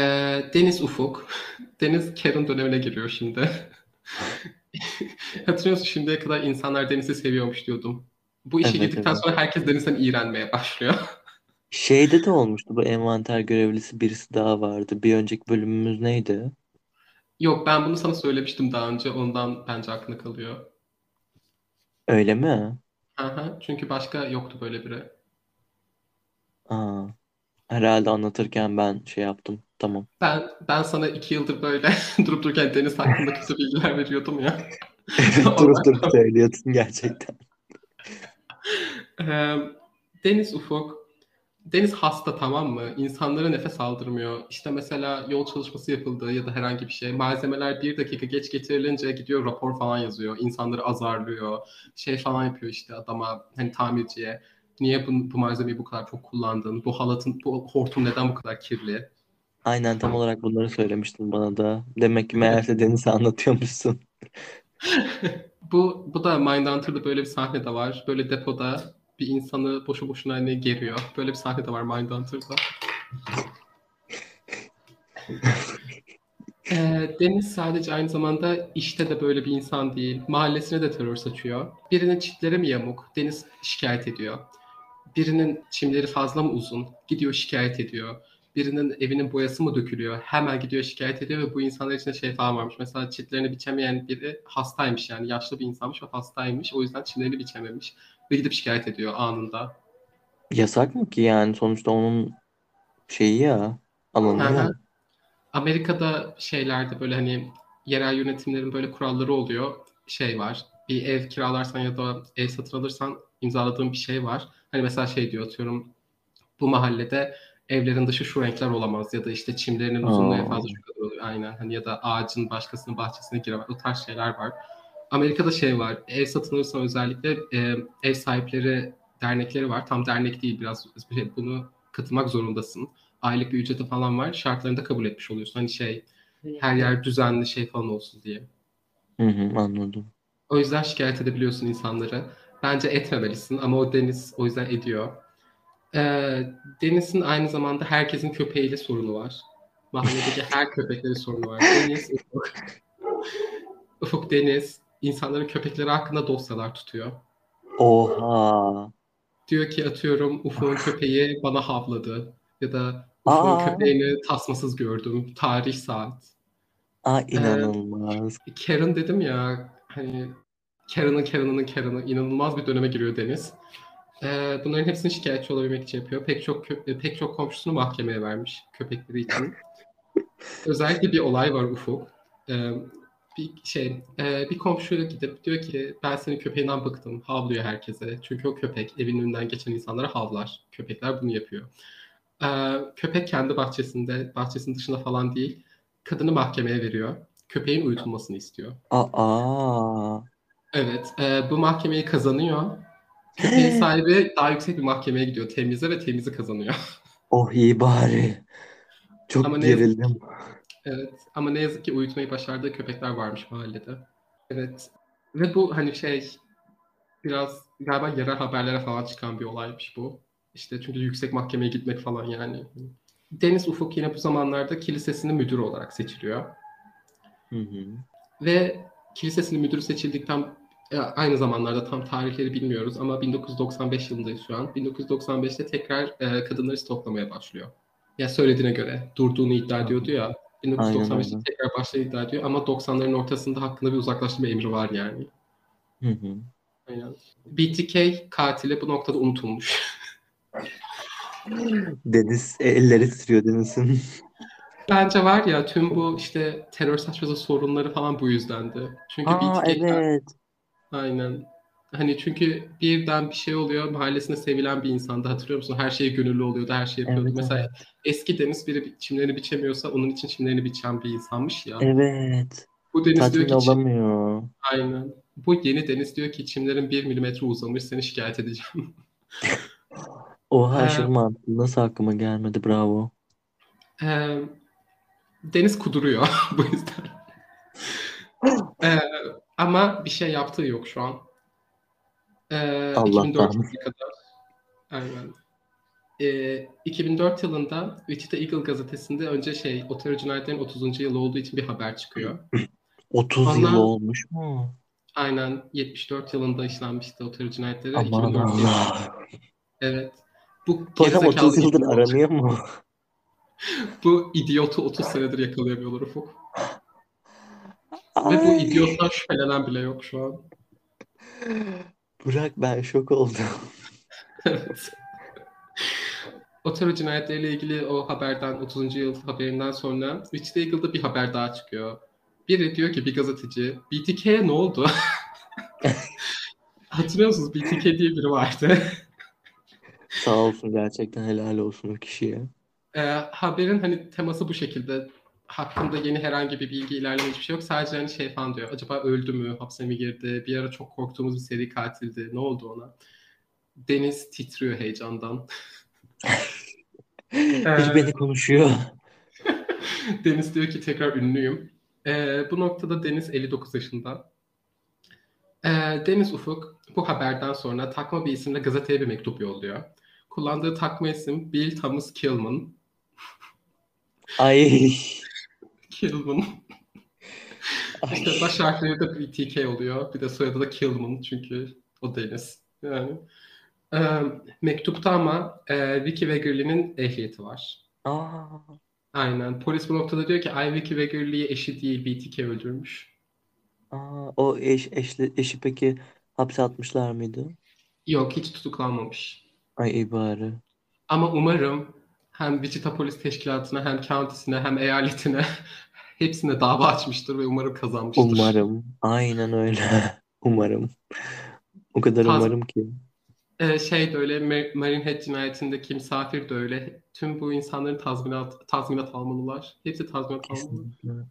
Deniz Ufuk. Deniz Karen dönemine giriyor şimdi. Hatırlıyor musun şimdiye kadar insanlar Deniz'i seviyormuş diyordum. Bu işe Evet, girdikten evet. sonra herkes Deniz'den iğrenmeye başlıyor. Şeyde de olmuştu bu envanter görevlisi birisi daha vardı. Bir önceki bölümümüz neydi? Yok ben bunu sana söylemiştim daha önce. Ondan bence aklına kalıyor. Öyle mi? Aha, çünkü başka yoktu böyle biri. Aa, herhalde anlatırken ben şey yaptım. Tamam. Ben ben sana iki yıldır böyle durup dururken Deniz hakkında kötü bilgiler veriyordum ya. Durup durup söylüyorsun gerçekten. Deniz Ufuk. Deniz hasta tamam mı? İnsanlara nefes aldırmıyor. İşte mesela yol çalışması yapıldı ya da herhangi bir şey. Malzemeler bir dakika geç getirilince gidiyor rapor falan yazıyor. İnsanları azarlıyor. Şey falan yapıyor işte adama hani tamirciye. Niye bu, bu malzemeyi bu kadar çok kullandın? Bu halatın, bu hortum neden bu kadar kirli? Aynen tam olarak bunları söylemiştin bana da. Demek ki meğerse Deniz'e anlatıyormuşsun. Bu, bu da Mindhunter'da böyle bir sahne de var. Böyle depoda bir insanı boşu boşuna hani geriyor. Böyle bir sahne de var Mindhunter'da. Ee, Deniz sadece aynı zamanda işte de böyle bir insan değil. Mahallesine de terör saçıyor. Birinin çitleri mi yamuk? Deniz şikayet ediyor. Birinin çimleri fazla mı uzun? Gidiyor şikayet ediyor. Birinin evinin boyası mı dökülüyor? Hemen gidiyor şikayet ediyor ve bu insanlar içinde şey falan varmış. Mesela çitlerini biçemeyen biri hastaymış yani. Yaşlı bir insanmış ve hastaymış. O yüzden çimlerini biçememiş. Ve gidip şikayet ediyor anında. Yasak mı ki yani? Sonuçta onun şeyi ya. Alanı ya. Amerika'da şeylerde böyle hani yerel yönetimlerin böyle kuralları oluyor. Şey var. Bir ev kiralarsan ya da ev satın alırsan imzaladığın bir şey var. Hani mesela şey diyor atıyorum bu mahallede evlerin dışı şu renkler olamaz ya da işte çimlerinin uzunluğu en fazla şu kadar oluyor. Aynen. Hani ya da ağacın başkasının bahçesine giremez. O tarz şeyler var. Amerika'da şey var. Ev satın alırsan özellikle e, ev sahipleri dernekleri var. Tam dernek değil biraz şey, bunu katılmak zorundasın. Aylık bir ücreti falan var. Şartlarını da kabul etmiş oluyorsun. Hani şey her yer düzenli şey falan olsun diye. Hı hı, anladım. O yüzden şikayet edebiliyorsun insanları. Bence etmemelisin ama o Deniz o yüzden ediyor. Ee, Deniz'in aynı zamanda herkesin köpeğiyle sorunu var. Mahalledeki her köpekle bir sorunu var. Deniz, Ufuk, Ufuk Deniz insanların köpekleri hakkında dosyalar tutuyor. Oha. Diyor ki atıyorum Ufuk'un köpeği bana havladı. Ya da Ufuk'un Aa. köpeğini tasmasız gördüm. Tarih saat. Aa inanılmaz. Karen dedim ya hani Karen'ın Karen'ının Karen'ı inanılmaz bir döneme giriyor Deniz. Ee, bunların hepsini şikayetçi olabilmek için yapıyor. Pek çok kö- pek çok komşusunu mahkemeye vermiş köpekleri için. Özellikle bir olay var Ufuk. Ee, bir şey e, bir komşu gidip diyor ki ben senin köpeğinden bıktım. Havlıyor herkese. Çünkü o köpek evin önünden geçen insanlara havlar. Köpekler bunu yapıyor. Ee, köpek kendi bahçesinde, bahçesinin dışında falan değil. Kadını mahkemeye veriyor. Köpeğin uyutulmasını istiyor. Aa. Evet, e, bu mahkemeyi kazanıyor. Köpeğin sahibi daha yüksek bir mahkemeye gidiyor. Temize ve temizi kazanıyor. Oh iyi bari. Çok Ama ne yazık gerildim. Evet ama ne yazık ki uyutmayı başardığı köpekler varmış mahallede. Evet ve bu hani şey biraz galiba yerel haberlere falan çıkan bir olaymış bu. İşte çünkü yüksek mahkemeye gitmek falan yani. Deniz Ufuk yine bu zamanlarda kilisesinin müdürü olarak seçiliyor. Hı hı. Ve kilisesinin müdürü seçildikten aynı zamanlarda tam tarihleri bilmiyoruz ama 1995 yılındayız şu an. 1995'te tekrar e, kadınları stoklamaya başlıyor. Ya söylediğine göre durduğunu iddia ediyordu ya. 1995'te aynen. tekrar başladı iddia ediyor ama 90'ların ortasında hakkında bir uzaklaştırma emri var yani. Hı hı. Aynen. BTK katili bu noktada unutulmuş. Deniz elleri titriyor Deniz'in. Bence var ya tüm bu işte terör saçması sorunları falan bu yüzdendi. Çünkü Aa BTK evet. Aynen. Hani çünkü birden bir şey oluyor. Mahallesinde sevilen bir insandı. Hatırlıyor musun? Her şeye gönüllü oluyordu. Her şeyi yapıyordu. Evet Mesela evet. eski Deniz biri çimlerini biçemiyorsa onun için çimlerini biçen bir insanmış ya. Evet. Bu Deniz diyor Tatmin ki çim... olamıyor. Aynen. Bu yeni Deniz diyor ki çimlerin bir milimetre uzamış seni şikayet edeceğim. Oha Ee, aşırı mantıklı. Nasıl aklıma gelmedi bravo. e, Deniz kuduruyor bu yüzden. E, ama bir şey yaptığı yok şu an. E, 2004 Allah'tan. yılına kadar. Aynen. E, 2004 yılında Wichita Eagle gazetesinde önce şey Otero cinayetlerin 30. yılı olduğu için bir haber çıkıyor. 30 yıl Ondan olmuş mu? aynen 74 yılında işlenmişti Otero cinayetleri. Aman 2004 yılında. Allah. Evet. Bu gerizekalı 30 yıldır aranıyor mu? Bu idiotu 30 senedir yakalayamıyorlar Ufuk. Ve bu Ay. idiottan şüphelenen bile yok şu an. Burak ben şok oldum. Evet. Otero cinayetleriyle ilgili o haberden 30. yıl haberinden sonra Wichita Eagle'da bir haber daha çıkıyor. Biri diyor ki bir gazeteci BTK'ye ne oldu? Hatırlıyor musunuz? BTK diye biri vardı. Sağ olsun gerçekten helal olsun o kişiye. Ee, haberin hani teması bu şekilde. Hakkında yeni herhangi bir bilgi ilerleme hiçbir şey yok. Sadece hani şey falan diyor. Acaba öldü mü? Hapse mi girdi? Bir ara çok korktuğumuz bir seri katildi. Ne oldu ona? Deniz titriyor heyecandan. Ee, beni konuşuyor. Deniz diyor ki tekrar ünlüyüm. Ee, bu noktada Deniz 59 yaşında. Ee, Deniz Ufuk bu haberden sonra takma bir isimle gazeteye bir mektup yolluyor. Kullandığı takma isim Bill Thomas Killman. Ay. Killman. Ay. İşte baş harfleri de BTK oluyor. Bir de soyadı da Killman çünkü o Deniz. Yani. Ee, mektupta ama e, Vicky Wegerly'nin ehliyeti var. Aa. Aynen. Polis bu noktada diyor ki Ay Vicky Wegerly'yi eşi değil BTK öldürmüş. Aa. O eş, eşli, eşi peki hapse atmışlar mıydı? Yok hiç tutuklanmamış. Ay iyi bari. Ama umarım hem Wichita Polis Teşkilatı'na hem county'sine hem eyaletine hepsine dava açmıştır ve umarım kazanmıştır. Umarım. Aynen öyle. Umarım. O kadar Taz- umarım ki. Ee, şey de öyle Mar- Marinehead cinayetindeki misafir de öyle. Tüm bu insanların tazminat tazminat almalılar. Hepsi tazminat almalı.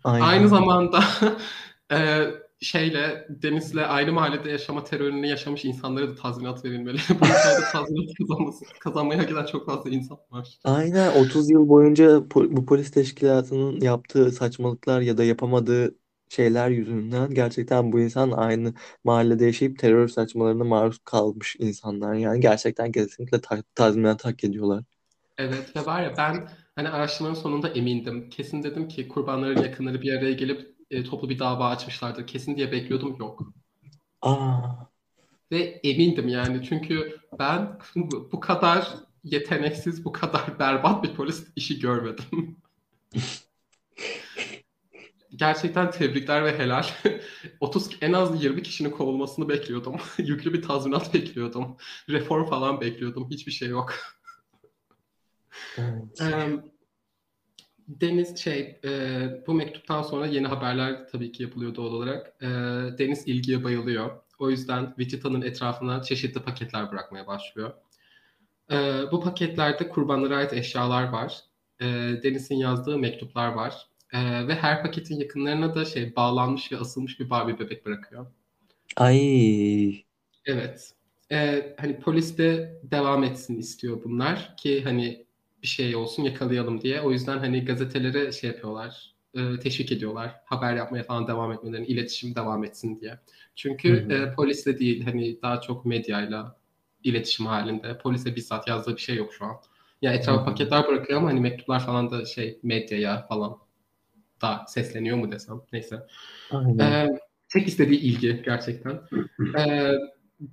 Aynen. Aynı zamanda e, şeyle Deniz'le aynı mahallede yaşama terörünü yaşamış insanlara da tazminat verilmeli. Bu ülkede tazminat kazanması, kazanmaya giden çok fazla insan var. Aynen 30 yıl boyunca bu polis teşkilatının yaptığı saçmalıklar ya da yapamadığı şeyler yüzünden gerçekten bu insan aynı mahallede yaşayıp terör saçmalarına maruz kalmış insanlar. Yani gerçekten kesinlikle ta- tazminat hak ediyorlar. Evet ve var ya ben hani araştırmanın sonunda emindim. Kesin dedim ki kurbanların yakınları bir araya gelip e, toplu bir dava açmışlardır. Kesin diye bekliyordum yok. Aa, Ve emindim yani çünkü ben bu kadar yeteneksiz, bu kadar berbat bir polis işi görmedim. Gerçekten tebrikler ve helal. 30 en az 20 kişinin kovulmasını bekliyordum. Yüklü bir tazminat bekliyordum. Reform falan bekliyordum. Hiçbir şey yok. evet. Em, Deniz şey e, bu mektuptan sonra yeni haberler tabii ki yapılıyor doğal olarak. E, Deniz ilgiye bayılıyor. O yüzden Wichita'nın etrafına çeşitli paketler bırakmaya başlıyor. E, bu paketlerde kurbanlara ait eşyalar var. E, Deniz'in yazdığı mektuplar var. E, ve her paketin yakınlarına da şey bağlanmış ve asılmış bir Barbie bebek bırakıyor. Ay, Evet. Ee, hani polis de devam etsin istiyor bunlar ki hani bir şey olsun yakalayalım diye. O yüzden hani gazetelere şey yapıyorlar, e, teşvik ediyorlar. Haber yapmaya falan devam etmelerini, iletişim devam etsin diye. Hı Çünkü hı. e, polisle değil hani daha çok medyayla iletişim halinde. Polise bizzat yazdığı bir şey yok şu an. Ya Hı etrafa hı. paketler bırakıyor ama hani mektuplar falan da şey medyaya falan da sesleniyor mu desem. Neyse. Aynen. Ee, tek istediği ilgi gerçekten. Ee,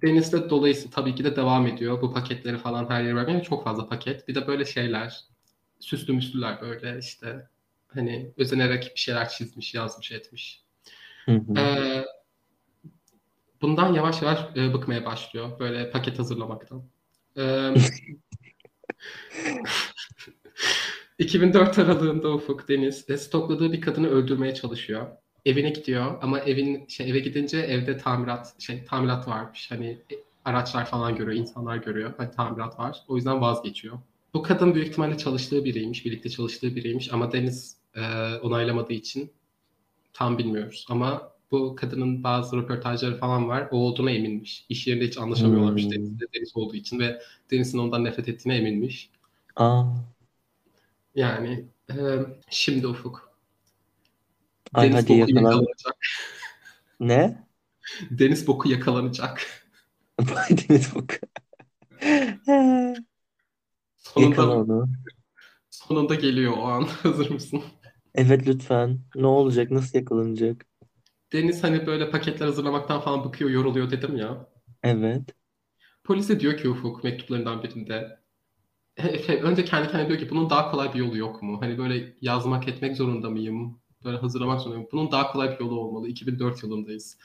Deniz de dolayısıyla tabii ki de devam ediyor. Bu paketleri falan her yere vermeye çok fazla paket. Bir de böyle şeyler, süslü müslüler böyle işte hani özenerek bir şeyler çizmiş, yazmış, etmiş. Hı hı. Ee, bundan yavaş yavaş e, bıkmaya başlıyor böyle paket hazırlamaktan. Ee, ...2004 aralığında Ufuk Deniz e, stokladığı bir kadını öldürmeye çalışıyor. Evine gidiyor ama evin şey eve gidince evde tamirat şey tamirat varmış. Hani e, araçlar falan görüyor, insanlar görüyor. Hani tamirat var. O yüzden vazgeçiyor. Bu kadın büyük ihtimalle çalıştığı biriymiş, birlikte çalıştığı biriymiş ama Deniz e, onaylamadığı için tam bilmiyoruz. Ama bu kadının bazı röportajları falan var. O olduğuna eminmiş. İş yerinde hiç anlaşamıyorlarmış Hmm. Deniz'le Deniz olduğu için ve Deniz'in ondan nefret ettiğine eminmiş. Aa, Yani e, şimdi Ufuk. Ay Deniz hadi boku yakalan. yakalanacak. Ne? Deniz boku yakalanacak. Deniz Boku. Sonunda, Yakala onu. sonunda geliyor o an. Hazır mısın? Evet lütfen. Ne olacak? Nasıl yakalanacak? Deniz hani böyle paketler hazırlamaktan falan bıkıyor, yoruluyor dedim ya. Evet. Polise diyor ki Ufuk mektuplarından birinde Efe, önce kendi kendine diyor ki bunun daha kolay bir yolu yok mu? Hani böyle yazmak etmek zorunda mıyım? Böyle hazırlamak zorunda mıyım? Bunun daha kolay bir yolu olmalı. 2004 yılındayız.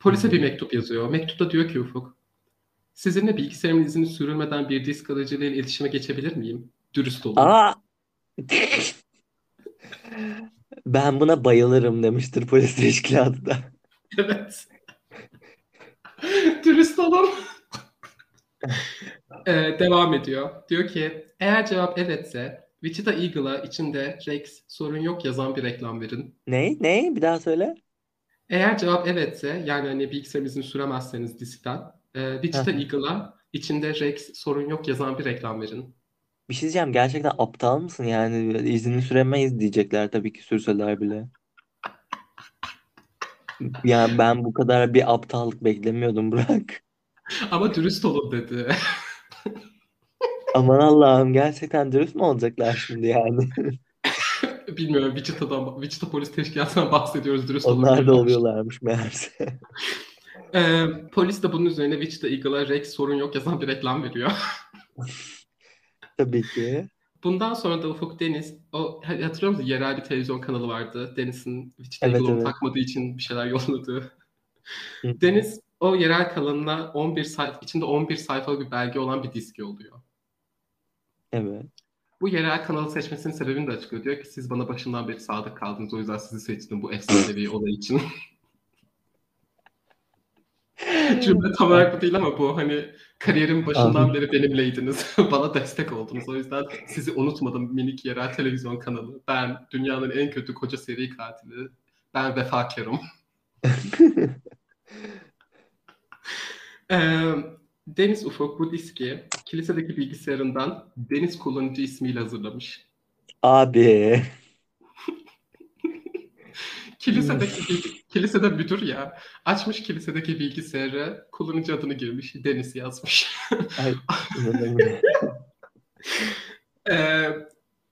Polise bir mektup yazıyor. Mektupta diyor ki Ufuk sizinle bilgisayarımın izini sürülmeden bir disk alıcılığıyla iletişime geçebilir miyim? Dürüst olun. Aa! Ben buna bayılırım demiştir polis teşkilatı da. Evet. Dürüst olun. Ee, devam ediyor. Diyor ki eğer cevap evetse Wichita Eagle'a içinde Rex sorun yok yazan bir reklam verin. Ne? Ne? Bir daha söyle. Eğer cevap evetse yani hani bilgisayarınızı süremezseniz diskten e, Wichita. Eagle'a içinde Rex sorun yok yazan bir reklam verin. Bir şey diyeceğim. Gerçekten aptal mısın? Yani izini süremeyiz diyecekler tabii ki sürseler bile. Yani ben bu kadar bir aptallık beklemiyordum Burak. Ama dürüst olun dedi. Aman Allah'ım gerçekten dürüst mü olacaklar şimdi yani? Bilmiyorum Wichita'dan, Wichita Polis Teşkilatı'ndan bahsediyoruz dürüst Onlar da oluyorlarmış meğerse. Ee, polis de bunun üzerine Wichita Eagle'a Rex sorun yok yazan bir reklam veriyor. Tabii ki. Bundan sonra da Ufuk Deniz, o hatırlıyor musun? Yerel bir televizyon kanalı vardı. Deniz'in Wichita Evet, Eagle'ı evet. takmadığı için bir şeyler yolladığı. Hı. Deniz o yerel kanalına 11 sayfa, içinde 11 sayfalık bir belge olan bir disk yolluyor. Evet. Bu yerel kanalı seçmesinin sebebini de açıklıyor. Diyor ki siz bana başından beri sadık kaldınız. O yüzden sizi seçtim bu efsanevi olay için. Cümle tam olarak bu değil ama bu hani kariyerin başından beri benimleydiniz. Bana destek oldunuz. O yüzden sizi unutmadım minik yerel televizyon kanalı. Ben dünyanın en kötü koca seri katili. Ben vefakarım. Ee, Deniz Ufuk bu diski kilisedeki bilgisayarından Deniz kullanıcı ismiyle hazırlamış. Abi. Kilisedeki bilgi- kilisede müdür ya. Açmış kilisedeki bilgisayarı, kullanıcı adını girmiş, Deniz yazmış. Ay. Ee,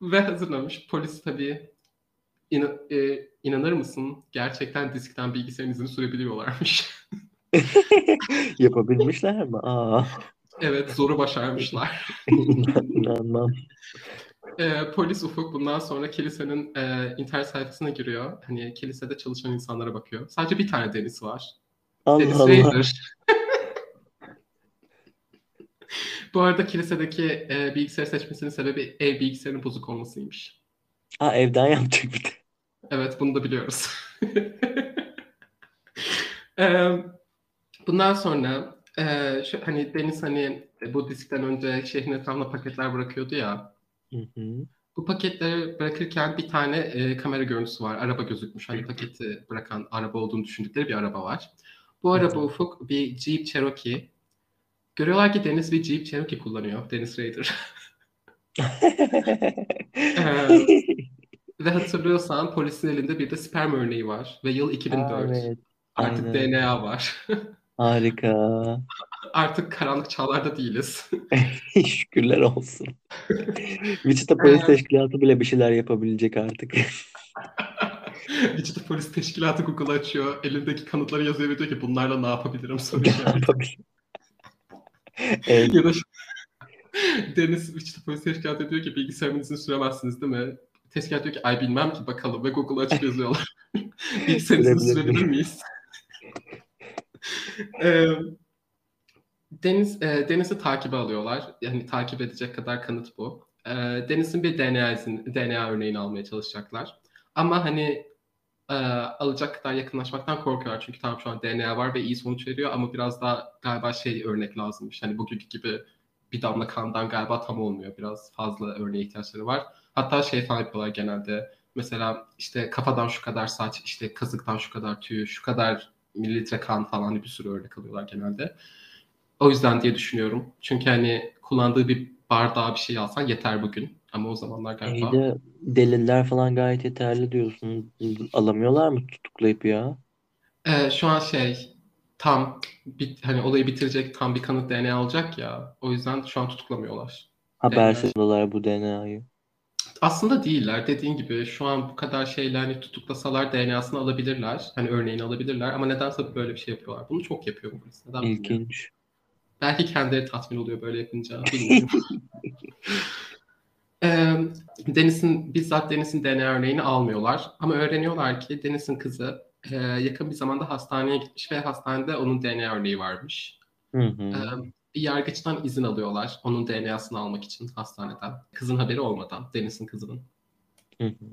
ve hazırlamış. Polis tabii inan- e, inanır mısın? Gerçekten diskten bilgisayarın izini sürebiliyorlarmış. Yapabilmişler mi? Aa, evet zoru başarmışlar. inan- inanmam. Ee, polis Ufuk bundan sonra kilisenin e, internet sayfasına giriyor. Hani kilisede çalışan insanlara bakıyor. Sadece bir tane Deniz var. Deniz Allah Allah. Raider. Bu arada kilisedeki e, bilgisayar seçmesinin sebebi ev bilgisayarının bozuk olmasıymış. Aa, evden yapacak bir de. Evet, bunu da biliyoruz. Eee, bundan sonra eee, şu, hani Deniz hani e, bu diskten önce şehrin etrafına paketler bırakıyordu ya. Hı hı. Bu paketleri bırakırken bir tane e, kamera görüntüsü var. Araba gözükmüş. Hani paketi bırakan araba olduğunu düşündükleri bir araba var. Bu araba ufuk bir Jeep Cherokee. Görüyorlar ki Deniz bir Jeep Cherokee kullanıyor. Deniz Raider. Eee, ve hatırlıyorsan polisin elinde bir de sperm örneği var. Ve yıl 2004. Aa, evet. Artık Aynen. DNA var. Harika. Artık karanlık çağlarda değiliz. Şükürler olsun. Wichita Polis Ee, Teşkilatı bile bir şeyler yapabilecek artık. Wichita Polis Teşkilatı Google açıyor. Elindeki kanıtları yazıyor ve diyor ki bunlarla ne yapabilirim soru Ne işareti. yapabilir? Evet. ya da Deniz Wichita Polis Teşkilatı diyor ki bilgisayarımın izini süremezsiniz değil mi? Teşkilat diyor ki ay bilmem ki bakalım ve Google açıp yazıyorlar. bilgisayarın izini Sürebilir miyiz? Ee, Deniz e, Deniz'i takibe alıyorlar. Yani takip edecek kadar kanıt bu. E, Deniz'in bir DNA izin, DNA örneğini almaya çalışacaklar. Ama hani e, alacak kadar yakınlaşmaktan korkuyorlar. Çünkü tamam şu an DNA var ve iyi sonuç veriyor ama biraz daha galiba şey örnek lazımmış. Hani bugünkü gibi bir damla kandan galiba tam olmuyor. Biraz fazla örneğe ihtiyaçları var. Hatta şey falan yapıyorlar genelde. Mesela işte kafadan şu kadar saç, işte kazıktan şu kadar tüy, şu kadar mililitre kan falan bir sürü örnek alıyorlar genelde. O yüzden diye düşünüyorum. Çünkü hani kullandığı bir bardağı bir şey alsan yeter bugün. Ama o zamanlar galiba. İyi de deliller falan gayet yeterli diyorsun. Alamıyorlar mı tutuklayıp ya? Ee, şu an şey tam bit, hani olayı bitirecek tam bir kanıt DNA alacak ya. O yüzden şu an tutuklamıyorlar. Habersiz alıyorlar bu DNA'yı. Aslında değiller. Dediğin gibi şu an bu kadar şeyler hani tutuklasalar DNA'sını alabilirler. Hani örneğini alabilirler ama nedense böyle bir şey yapıyorlar. Bunu çok yapıyor polis. Neden bilmiyorum. İlginç. Belki kendileri tatmin oluyor böyle yapınca. Bilmiyorum. Ee, Deniz'in bizzat Deniz'in DNA örneğini almıyorlar ama öğreniyorlar ki Deniz'in kızı e, yakın bir zamanda hastaneye gitmiş ve hastanede onun DNA örneği varmış. Hı hı. Bir yargıçtan izin alıyorlar onun DNA'sını almak için hastaneden. Kızın haberi olmadan, Deniz'in kızının. Hı hı.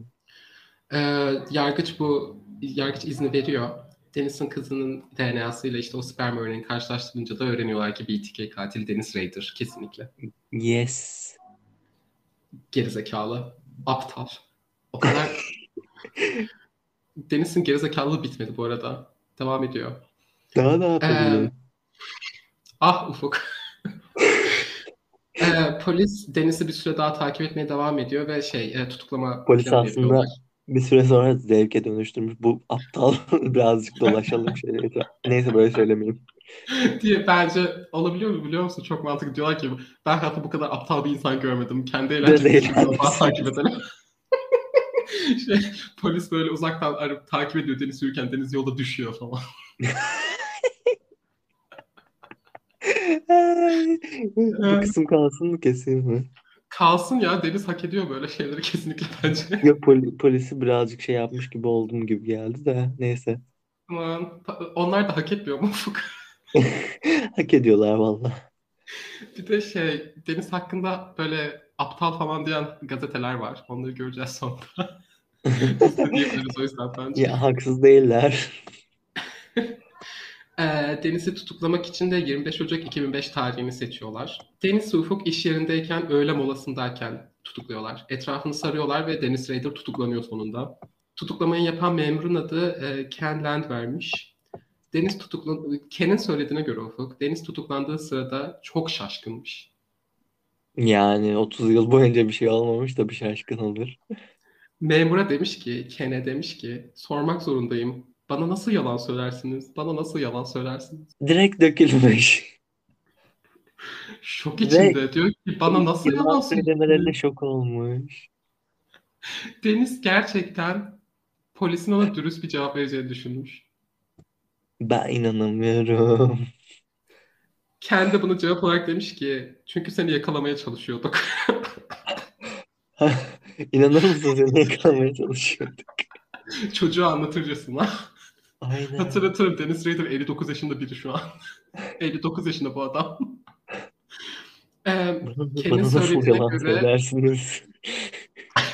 Ee, yargıç bu yargıç izni veriyor. Deniz'in kızının DNA'sıyla işte o sperm örneğini karşılaştırınca da öğreniyorlar ki BTK katil Deniz Ray'dir kesinlikle. Yes. Gerizekalı, aptal. O kadar Deniz'in gerizekalılığı bitmedi bu arada. Devam ediyor. Daha ne yapabilir? Ee, ah Ufuk. Ee, polis Deniz'i bir süre daha takip etmeye devam ediyor ve şey e, tutuklama Polis aslında yapıyorlar. bir süre sonra zevke dönüştürmüş. Bu aptal birazcık dolaşalım şöyle. Neyse böyle söylemeyeyim. diye bence olabiliyor mu biliyor musun? Çok mantıklı diyorlar ki ben hayatımda bu kadar aptal bir insan görmedim. Kendi eğlencesi takip edelim. şey, polis böyle uzaktan arıp takip ediyor Deniz yürürken Deniz yolda düşüyor falan. Bu kısım kalsın mı keseyim mi? Kalsın ya Deniz hak ediyor böyle şeyleri kesinlikle bence. Ya poli- polisi birazcık şey yapmış gibi oldum gibi geldi de neyse. Aman, onlar da hak etmiyor mu Ufuk? Hak ediyorlar valla. Bir de şey Deniz hakkında böyle aptal falan diyen gazeteler var. Onları göreceğiz sonra. Biz de diyebiliriz o yüzden bence. Ya haksız değiller. Ee, Deniz'i tutuklamak için de 25 Ocak 2005 tarihini seçiyorlar. Deniz Ufuk iş yerindeyken öğle molasındayken tutukluyorlar. Etrafını sarıyorlar ve Deniz Raider tutuklanıyor sonunda. Tutuklamayı yapan memurun adı e, Ken Land vermiş. Deniz tutuklan Ken'in söylediğine göre Ufuk, Deniz tutuklandığı sırada çok şaşkınmış. Yani 30 yıl boyunca bir şey olmamış da bir şaşkın olur. Memura demiş ki, Ken'e demiş ki, sormak zorundayım. Bana nasıl yalan söylersiniz? Bana nasıl yalan söylersiniz? Direkt dökülmüş. Şok Ve içinde diyor ki bana nasıl yalan söylemelerine şok olmuş. Deniz gerçekten polisin ona dürüst bir cevap vereceğini düşünmüş. Ben inanamıyorum. Kendi bunu cevap olarak demiş ki çünkü seni yakalamaya çalışıyorduk. İnanır mısın seni yakalamaya çalışıyorduk. Çocuğa anlatırcasına. Aynen. Hatırlatırım Deniz Raider 59 yaşında biri şu an. 59 yaşında bu adam. Ee, Ken'in söylediğine göre söylersiniz?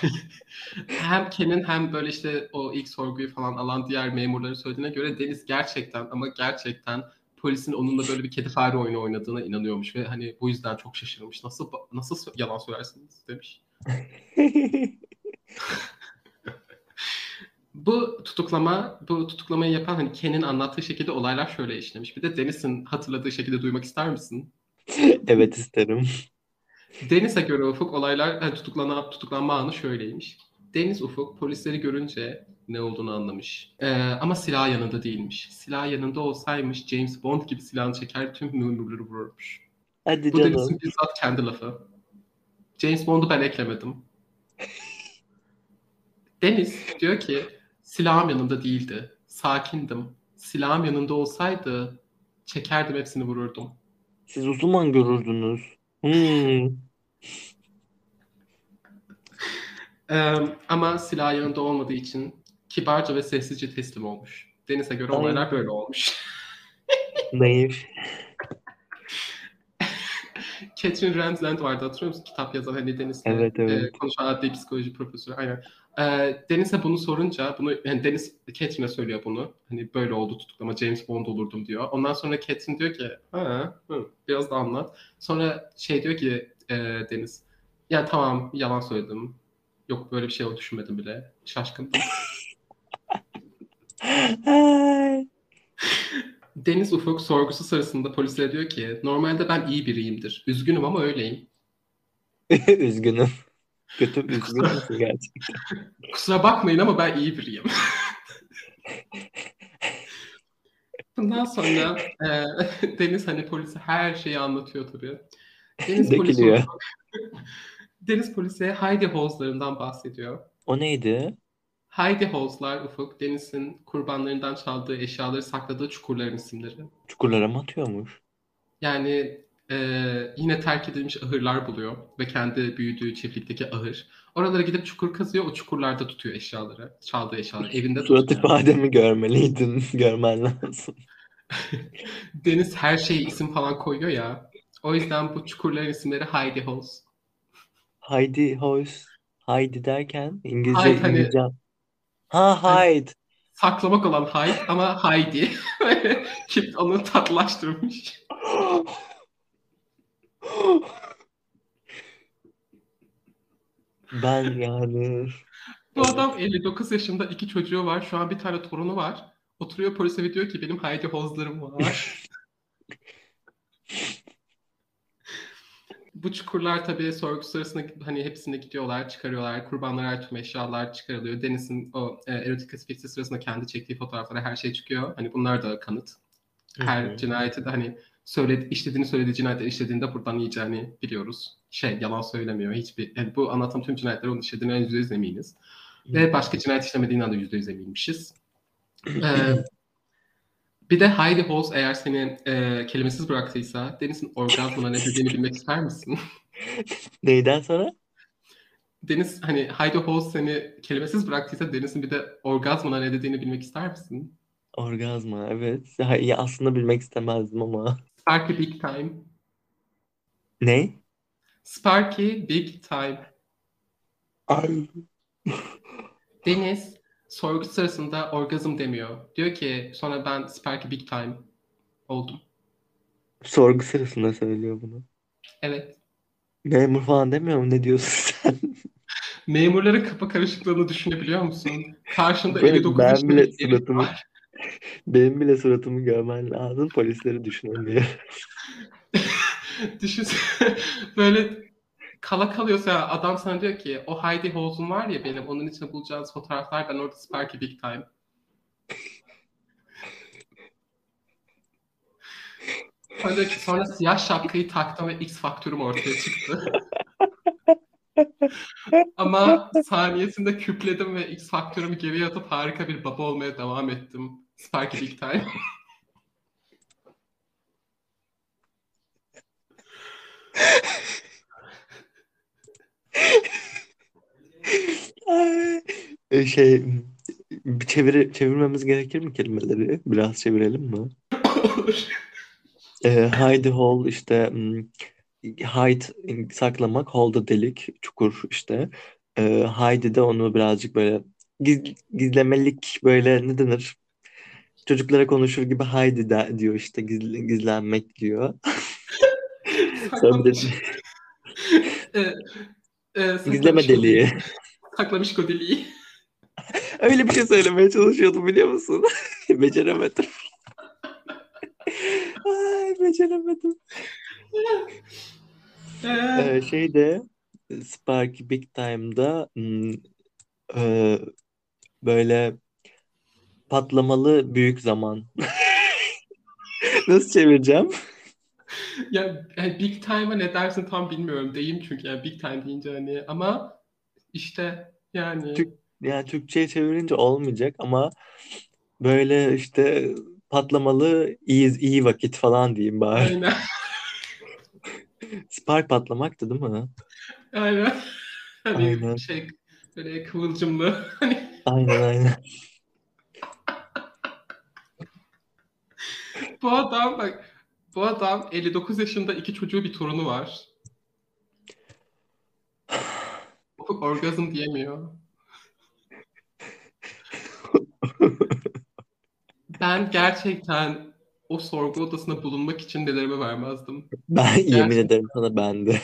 hem Ken'in hem böyle işte o ilk sorguyu falan alan diğer memurların söylediğine göre Deniz gerçekten ama gerçekten polisin onunla böyle bir kedi fare oyunu oynadığına inanıyormuş ve hani bu yüzden çok şaşırmış. Nasıl nasıl yalan söylersiniz demiş. Bu tutuklama, bu tutuklamayı yapan hani Ken'in anlattığı şekilde olaylar şöyle işlemiş. Bir de Deniz'in hatırladığı şekilde duymak ister misin? Evet isterim. Deniz'e göre Ufuk olaylar yani tutuklana, tutuklanma anı şöyleymiş. Deniz Ufuk polisleri görünce ne olduğunu anlamış. Ee, ama silah yanında değilmiş. Silah yanında olsaymış James Bond gibi silahını çeker tüm memurları vururmuş. Hadi Bu canım. Deniz'in bizzat kendi lafı. James Bond'u ben eklemedim. Deniz diyor ki silahım yanında değildi. Sakindim. Silahım yanında olsaydı çekerdim hepsini vururdum. Siz o zaman görürdünüz. Hmm. Ee, ama silah yanında olmadığı için kibarca ve sessizce teslim olmuş. Deniz'e göre Ay. olaylar böyle olmuş. Naif. Catherine Ransland vardı hatırlıyor musun? Kitap yazan hani Deniz'le Evet, evet. e, konuşan adli psikoloji profesörü. Aynen. E, Deniz'e bunu sorunca, bunu yani Deniz Catherine'e söylüyor bunu. Hani böyle oldu tutuklama, James Bond olurdum diyor. Ondan sonra Catherine diyor ki, ha, hı, biraz da anlat. Sonra şey diyor ki e, Deniz, ya tamam yalan söyledim. Yok böyle bir şey düşünmedim bile. Şaşkındım. Deniz Ufuk sorgusu sırasında polislere diyor ki normalde ben iyi biriyimdir. Üzgünüm ama öyleyim. Üzgünüm. Kötü üzgün müsün gerçekten? Kusura bakmayın ama ben iyi biriyim. Bundan sonra e, Deniz hani polise her şeyi anlatıyor tabii. Deniz Dökülüyor. Deniz polise Heidi Hozlarından bahsediyor. O neydi? Heidi Hozlar Ufuk, Deniz'in kurbanlarından çaldığı eşyaları sakladığı çukurların isimleri. Çukurlara mı atıyormuş? Yani e, yine terk edilmiş ahırlar buluyor ve kendi büyüdüğü çiftlikteki ahır. Oralara gidip çukur kazıyor, o çukurlarda tutuyor eşyaları, çaldığı eşyaları, evinde Surat ifademi görmeliydin. Görmen lazım. Deniz her şeye isim falan koyuyor ya. O yüzden bu çukurların isimleri Heidi Holes. Heidi Hoys. Heidi derken İngilizce Hyde hani- İngilizce. Ha Hyde. Saklamak olan Hyde ama Heidi. Kim onu tatlılaştırmış. Ben yani Bu adam 59 yaşında iki çocuğu var. Şu an bir tane torunu var. Oturuyor polise ve diyor ki benim Heidi Hozlarım var. Bu çukurlar tabii sorgu sırasında hani hepsine gidiyorlar, çıkarıyorlar. Kurbanlara ait tüm eşyalar çıkarılıyor. Deniz'in o e, erotik klasifikası sırasında kendi çektiği fotoğraflara her şey çıkıyor. Hani bunlar da kanıt. Her hı. cinayeti de hani söyledi, işlediğini söylediği cinayetleri işlediğinde buradan yiyeceğini biliyoruz. Şey yalan söylemiyor. Hiçbir yani bu anlatan tüm cinayetleri onun işlediğine yüzde yüz eminiz. Ve başka cinayet işlemediğinden de yüzde yüz eminmişiz. Ee, bir de Heidi Holz eğer seni e, kelimesiz bıraktıysa Deniz'in orgazmına ne dediğini bilmek ister misin? neyden sonra? Deniz hani Heidi Holz seni kelimesiz bıraktıysa Deniz'in bir de orgazmına ne dediğini bilmek ister misin? Orgazma evet. Ya, ya aslında bilmek istemezdim ama. Sparky Big Time. Ne? Sparky Big Time. Ay. Deniz sorgu sırasında orgazm demiyor. Diyor ki sonra ben Sparky Big Time oldum. Sorgu sırasında söylüyor bunu. Evet. Memur falan demiyor mu? Ne diyorsun sen? Memurların kafa karışıklığını düşünebiliyor musun? Karşında Böyle 59 ben yaşında bile bir suratımı- var. Benim bile suratımı görmen lazım. Polisleri düşünemiyor. Düşünsene böyle kala kalıyorsa adam sana diyor ki o Heidi Holz'un var ya benim onun için bulacağınız fotoğraflar ben orada Sparky Big Time. Sonra, diyor ki, sonra siyah şapkayı taktım ve X faktörüm ortaya çıktı. Ama saniyesinde küpledim ve X faktörümü geriye atıp harika bir baba olmaya devam ettim. Sparky Big Time. E, Şey bir çevir, çevirmemiz gerekir mi kelimeleri? Biraz çevirelim mi? E, hide hole işte hmm, hide saklamak, hole da delik, çukur işte. E, hide de onu birazcık böyle giz- gizlemelik böyle ne denir? Çocuklara konuşur gibi hide de, diyor işte gizli, gizlenmek diyor. Bir de e, e, saklamış gizleme deliği. Saklamış o deliği. Öyle bir şey söylemeye çalışıyordum biliyor musun? Beceremedim. Ay beceremedim. Ee, Ee, şeyde Sparky Big Time'da hmm, e, böyle patlamalı büyük zaman. Nasıl çevireceğim? Ya yani Big Time'a ne dersin tam bilmiyorum. Deyim çünkü yani Big Time deyince hani ama işte yani Türk- Yani Türkçe'ye çevirince olmayacak ama böyle işte patlamalı iyi iyi vakit falan diyeyim bari. aynen Spark patlamaktı değil mi? aynen hani Aynen. şey böyle kıvılcımlı hani Aynen aynen. bu adam bak Bu adam 59 yaşında iki çocuğu bir torunu var. Orgazm diyemiyor. Ben gerçekten o sorgu odasında bulunmak için nelerime vermezdim. Ben yemin ederim sana ben de.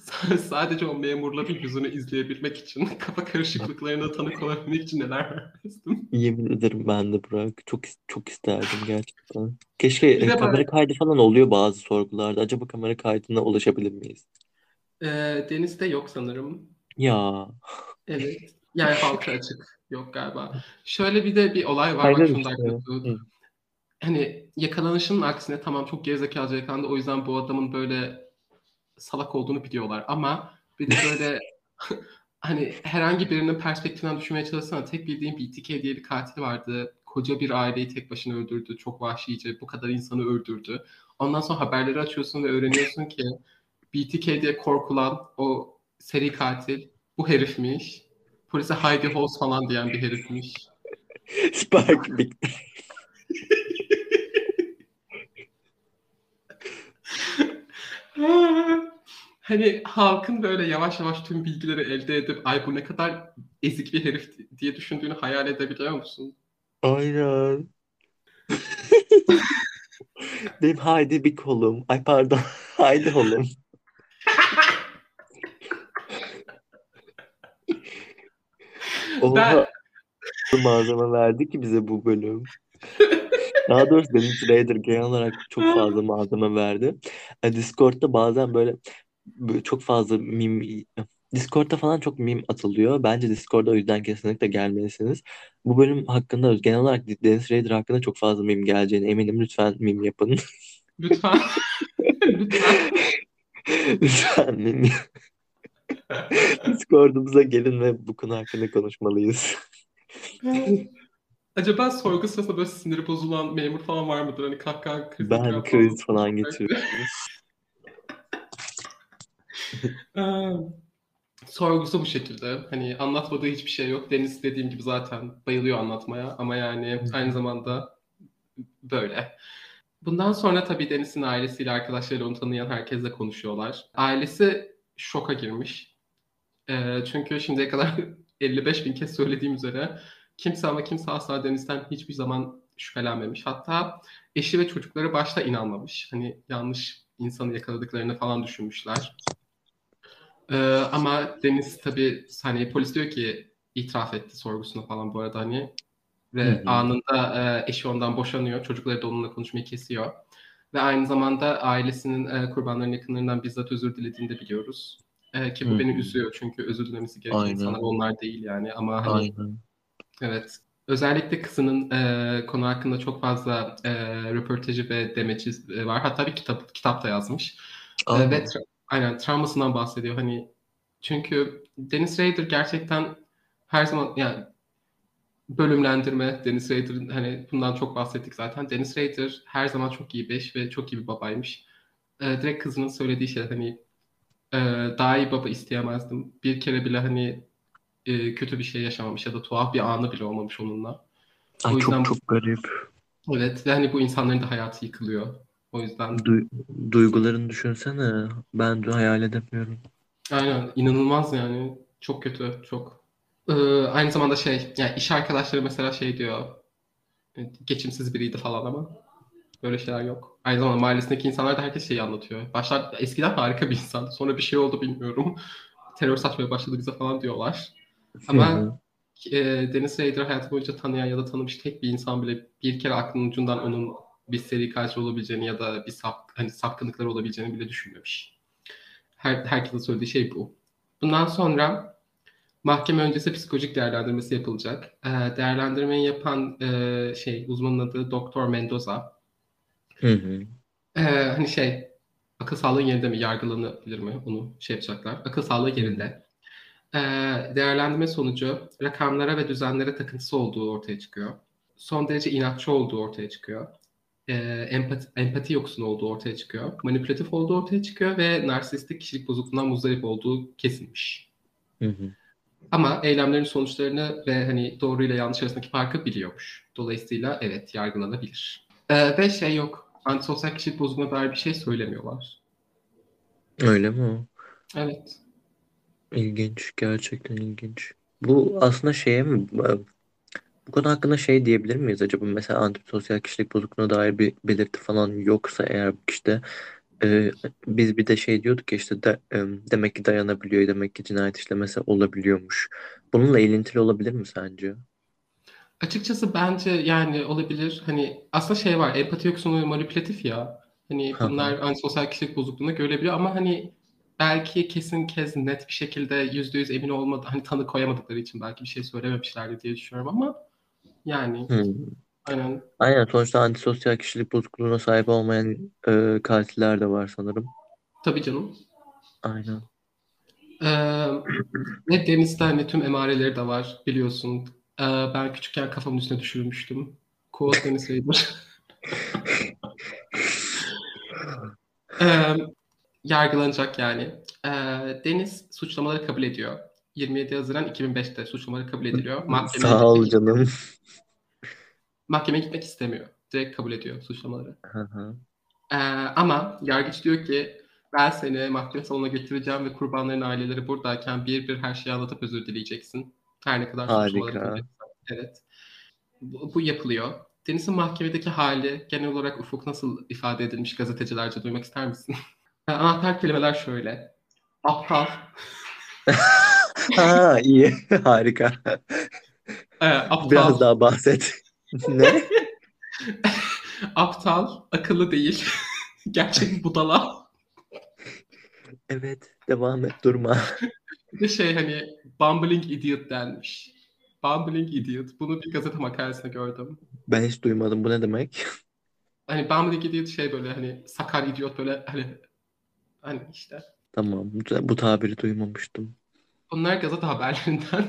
Sadece o memurların yüzünü izleyebilmek için, kafa karışıklıklarına tanık olabilmek için neler vermezdim. Yemin ederim ben de Burak. Çok çok isterdim gerçekten. Keşke Bir de kamera böyle- kaydı falan oluyor bazı sorgularda. Acaba kamera kaydına ulaşabilir miyiz? Ee, denizde yok sanırım. Ya. Evet. Yani halka açık. Yok galiba. Şöyle bir de bir olay var. Bak Aynen şunu da işte. haklısın. Hı. Hani yakalanışının aksine tamam çok gerizekalıca yakalandı. O yüzden bu adamın böyle salak olduğunu biliyorlar. Ama bir de böyle hani herhangi birinin perspektifinden düşünmeye çalışsana. Tek bildiğim BTK diye bir katil vardı. Koca bir aileyi tek başına öldürdü. Çok vahşice. Bu kadar insanı öldürdü. Ondan sonra haberleri açıyorsun ve öğreniyorsun ki BTK diye korkulan o seri katil bu herifmiş. Polise Heidi Holz falan diyen bir herifmiş. Spark. hani halkın böyle yavaş yavaş tüm bilgileri elde edip ay bu ne kadar ezik bir herif diye düşündüğünü hayal edebiliyor musun? Aynen. Benim haydi bir kolum. Ay pardon. Haydi kolum. Oha. malzeme verdi ki bize bu bölüm. Daha doğrusu Dennis Rader genel olarak çok fazla malzeme verdi. E, Discord'da bazen böyle çok fazla meme Discord'da falan çok meme atılıyor. Bence Discord'da o yüzden kesinlikle gelmelisiniz. Bu bölüm hakkında genel olarak Dennis Rader hakkında çok fazla meme geleceğine eminim. Lütfen meme yapın. Lütfen. Lütfen. Lütfen meme. Discord'umuza gelin ve bu konu hakkında konuşmalıyız. Acaba sorgu sırasında böyle siniri bozulan memur falan var mıdır? Hani kahkaha krizi Ben falan kriz falan getiriyorum. Sorgusu bu şekilde. Hani anlatmadığı hiçbir şey yok. Deniz dediğim gibi zaten bayılıyor anlatmaya ama yani aynı zamanda böyle. Bundan sonra tabii Deniz'in ailesiyle arkadaşlarıyla onu tanıyan herkesle konuşuyorlar. Ailesi şoka girmiş. Ee, çünkü şimdiye kadar 55 bin kez söylediğim üzere kimse ama kimse asla Deniz'den hiçbir zaman şüphelenmemiş. Hatta eşi ve çocukları başta inanmamış. Hani yanlış insanı yakaladıklarını falan düşünmüşler. Ee, ama Deniz tabii hani polis diyor ki itiraf etti sorgusuna falan bu arada hani ve Hı hı. anında e, eşi ondan boşanıyor. Çocukları da onunla konuşmayı kesiyor. Ve aynı zamanda ailesinin e, kurbanların yakınlarından bizzat özür dilediğini de biliyoruz. E, ki bu Hı beni üzüyor çünkü özür dilemesi gereken Aynen. insanlar onlar değil yani ama hani Aynen. Evet. Özellikle kızının e, konu hakkında çok fazla e, röportajı ve demeci e, var. Hatta bir kitap kitap da yazmış. E, Aa. ve tra- aynen travmasından bahsediyor. Hani çünkü Dennis Rader gerçekten her zaman yani bölümlendirme Dennis Rader'ın hani bundan çok bahsettik zaten. Dennis Rader her zaman çok iyi bir eş ve çok iyi bir babaymış. E, direkt kızının söylediği şey hani e, daha iyi baba isteyemezdim. Bir kere bile hani e, kötü bir şey yaşamamış ya da tuhaf bir anı bile olmamış onunla. Ay O yüzden çok çok garip. evet ve hani bu insanların da hayatı yıkılıyor. O yüzden Du- duygularını düşünsene. Ben de hayal edemiyorum. aynen inanılmaz yani çok kötü çok. Ee, aynı zamanda şey yani iş arkadaşları mesela şey diyor e, geçimsiz biriydi falan ama böyle şeyler yok. Aynı zamanda mahallesindeki insanlar da herkes şeyi anlatıyor. Başlar eskiden harika bir insandı sonra bir şey oldu bilmiyorum. Terör saçmaya başladı bize falan diyorlar. Ama Hı hı. e, Dennis Rader hayatı boyunca tanıyan ya da tanımış tek bir insan bile bir kere aklının ucundan onun bir seri katil olabileceğini ya da bir sap, hani sapkınlıkları olabileceğini bile düşünmemiş. Her, herkesin söylediği şey bu. Bundan sonra mahkeme öncesi psikolojik değerlendirmesi yapılacak. E, değerlendirmeyi yapan e, şey uzmanın adı Doktor Mendoza. Hı hı. E, hani şey akıl sağlığı yerinde mi yargılanabilir mi onu şey yapacaklar. Akıl sağlığı yerinde. E, değerlendirme sonucu rakamlara ve düzenlere takıntısı olduğu ortaya çıkıyor. Son derece inatçı olduğu ortaya çıkıyor. E, empati, empati yoksunu olduğu ortaya çıkıyor. Manipülatif olduğu ortaya çıkıyor ve narsistik kişilik bozukluğundan muzdarip olduğu kesinmiş. Hı hı. Ama eylemlerin sonuçlarını ve hani doğru ile yanlış arasındaki farkı biliyormuş. Dolayısıyla evet yargılanabilir. E, ve şey yok. antisosyal kişilik bozukluğuna dair bir şey söylemiyorlar. Öyle mi o? Evet. İlginç. Gerçekten ilginç. Bu aslında şeye mi? Bu konu hakkında şey diyebilir miyiz acaba? Mesela antisosyal kişilik bozukluğuna dair bir belirti falan yoksa eğer işte e, biz bir de şey diyorduk ya işte de, e, demek ki dayanabiliyor, demek ki cinayet işlemesi olabiliyormuş. Bununla ilintili olabilir mi sence? Açıkçası bence yani olabilir. Hani aslında şey var. Empati yoksunu manipülatif ya. Hani bunlar antisosyal kişilik bozukluğuna görülebiliyor ama hani belki kesin kez net bir şekilde yüzde yüz emin olmadı. Hani tanı koyamadıkları için belki bir şey söylememişlerdi diye düşünüyorum ama yani Hmm. aynen. Aynen sonuçta antisosyal kişilik bozukluğuna sahip olmayan e, katiller de var sanırım. Tabii canım. Aynen. Ee, ve Deniz'de hani tüm emareleri de var biliyorsun. Ee, ben küçükken kafamın üstüne düşürmüştüm. Quote Deniz Raider. Ee, yargılanacak yani. Ee, Deniz suçlamaları kabul ediyor. 27 Haziran 2005'te suçlamaları kabul ediliyor. Mahkemeye Sağ ol gitmek, canım. mahkemeye gitmek istemiyor. Direkt kabul ediyor suçlamaları. Hı hı. Ee, ama yargıç diyor ki ben seni mahkeme salonuna getireceğim ve kurbanların aileleri buradayken bir bir her şeyi anlatıp özür dileyeceksin. Her ne kadar suçlamaları Harika. Evet. Bu, bu yapılıyor. Deniz'in mahkemedeki hali genel olarak Ufuk nasıl ifade edilmiş gazetecilerce duymak ister misin? Anahtar kelimeler şöyle. Aptal, Ha iyi. Harika. e, aptal, Biraz daha bahset. Ne? aptal, akıllı değil, gerçek budala. Evet. Devam et. Durma. Bir de şey hani bumbling idiot denmiş. Bumbling idiot. Bunu bir gazete makalesinde gördüm. Ben hiç duymadım. Bu ne demek? Hani bumbling idiot şey böyle hani sakar idiot böyle hani hani işte. Tamam. Bu tabiri duymamıştım. Bunlar gazete haberlerinden.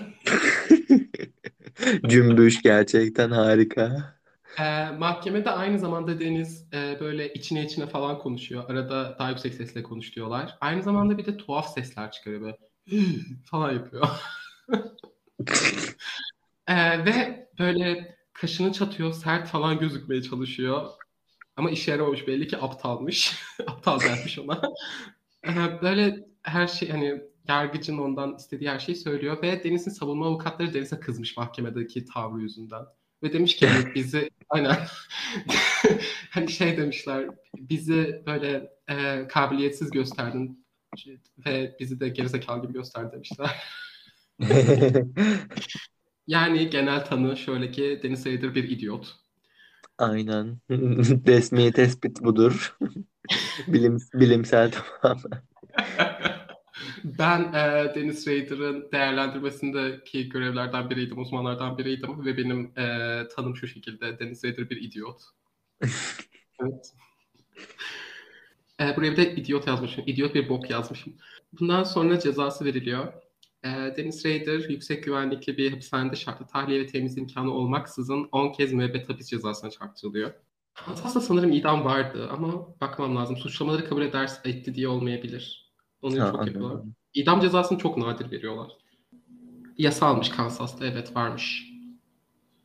Cümbüş gerçekten harika. Ee, mahkemede aynı zamanda Deniz e, böyle içine içine falan konuşuyor. Arada daha yüksek sesle konuş diyorlar. Aynı zamanda bir de tuhaf sesler çıkarıyor böyle falan yapıyor. Ee, ve böyle kaşını çatıyor, sert falan gözükmeye çalışıyor. Ama işe yaramamış belli ki aptalmış. Aptal dermiş ona. Ee, böyle her şey hani yargıcın ondan istediği her şeyi söylüyor ve Deniz'in savunma avukatları Deniz'e kızmış mahkemedeki tavrı yüzünden. Ve demiş ki hani bizi aynen hani şey demişler bizi böyle e, kabiliyetsiz gösterdin ve bizi de gerizekalı gibi göster demişler. Yani genel tanı şöyle ki Deniz Sayıdır bir idiot. Aynen. Resmi tespit budur. Bilim, bilimsel tamam. Ben e, Deniz Raider'ın değerlendirmesindeki görevlerden biriydim, uzmanlardan biriydim ve benim e, tanım şu şekilde Deniz Raider bir idiot. evet. E, buraya bir de idiot yazmışım. İdiot bir bok yazmışım. Bundan sonra cezası veriliyor. E, Deniz Raider yüksek güvenlikli bir hapishanede şartlı tahliye ve temiz imkanı olmaksızın 10 kez müebbet hapis cezasına çarptırılıyor. Aslında sanırım idam vardı ama bakmam lazım. Suçlamaları kabul ederse etti diye olmayabilir. Onu Ha, çok yapıyorlar. anladım. İdam cezasını çok nadir veriyorlar. Yasalmış Kansas'ta evet varmış.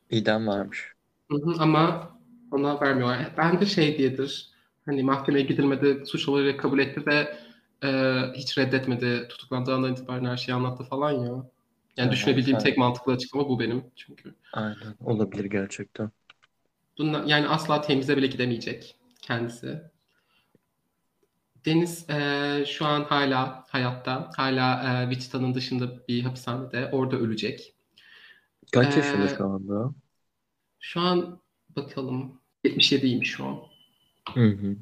İdam varmış. Hı hı, ama ona vermiyorlar. Bence şey diyedir. Hani mahkemeye gidilmedi, suçlamaları kabul etti ve e, hiç reddetmedi. Tutuklandığından itibaren her şeyi anlattı falan ya. Yani Evet, düşünebildiğim evet. tek mantıklı açıklama bu benim çünkü. Aynen. Olabilir gerçekten. Bundan, yani asla temize bile gidemeyecek kendisi. Deniz e, şu an hala hayatta. Hala e, Wichita'nın dışında bir hapishanede. Orada ölecek. Kaç Ee, yaşında şu anda? Şu an bakalım 77'ymiş şu an. Hı hı.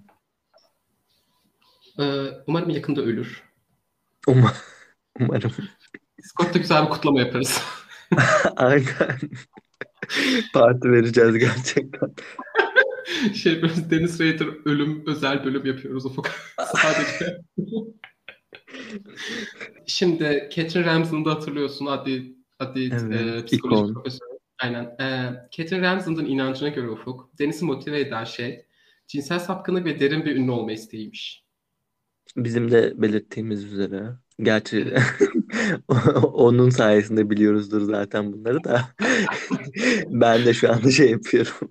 E, umarım yakında ölür. Um- Umarım. Discord'da güzel bir kutlama yaparız. Aynen. Parti vereceğiz gerçekten. şey böyle Deniz Raider ölüm özel bölüm yapıyoruz ufuk. Sadece. Şimdi Catherine Ramsden'ı da hatırlıyorsun. Adli, adli Evet, e, psikoloji profesörü. Aynen. E, Catherine Ramsden'ın inancına göre ufuk. Deniz'i motive eden şey cinsel sapkınlık ve derin bir ünlü olma isteğiymiş. Bizim de belirttiğimiz üzere. Gerçi onun sayesinde biliyoruzdur zaten bunları da. Ben de şu anda şey yapıyorum.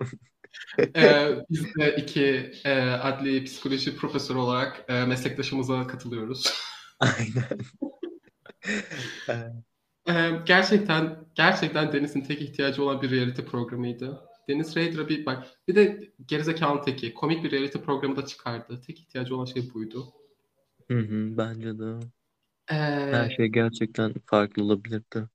Ee, biz de iki e, adli psikoloji profesörü olarak e, meslektaşımıza katılıyoruz. Aynen. Ee, gerçekten gerçekten Deniz'in tek ihtiyacı olan bir reality programıydı. Deniz Rader'a bir bak bir de gerizekalı teki komik bir reality programı da çıkardı. Tek ihtiyacı olan şey buydu. Hı hı, bence de. Ee, Her şey gerçekten farklı olabilirdi.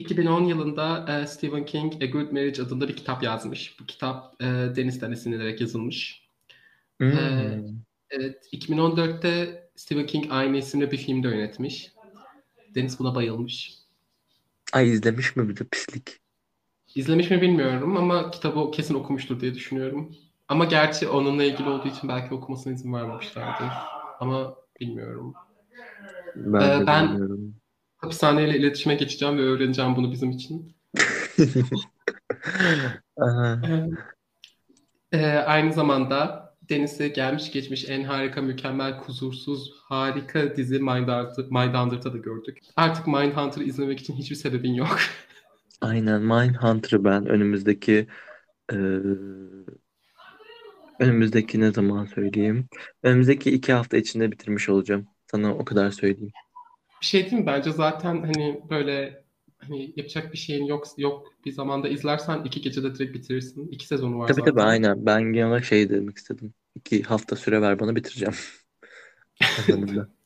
2010 yılında e, Stephen King A Good Marriage adında bir kitap yazmış. Bu kitap e, Deniz'den esinlenerek yazılmış. Hmm. Ee, evet, 2014'te Stephen King aynı isimle bir filmde yönetmiş. Deniz buna bayılmış. Ay izlemiş mi bir de pislik? İzlemiş mi bilmiyorum ama kitabı kesin okumuştur diye düşünüyorum. Ama gerçi onunla ilgili olduğu için belki okumasına izin vermemişlerdir. Ama bilmiyorum. Ben Ee, ben- bilmiyorum. Hapishaneyle iletişime geçeceğim ve öğreneceğim bunu bizim için. Ee, aynı zamanda Deniz'e gelmiş geçmiş en harika, mükemmel, kusursuz, harika dizi Mindhunter, Mindhunter'da da gördük. Artık Mindhunter'ı izlemek için hiçbir sebebin yok. Aynen Mindhunter'ı ben önümüzdeki eee, önümüzdeki ne zaman söyleyeyim? Önümüzdeki iki hafta içinde bitirmiş olacağım. Sana o kadar söyleyeyim. Bir şey değil mi? Bence zaten hani böyle hani yapacak bir şeyin yok yok bir zamanda izlersen iki gecede direkt bitirirsin. İki sezonu var Tabii zaten. tabii aynen. Ben genel olarak şey demek istedim. İki hafta süre ver bana bitireceğim.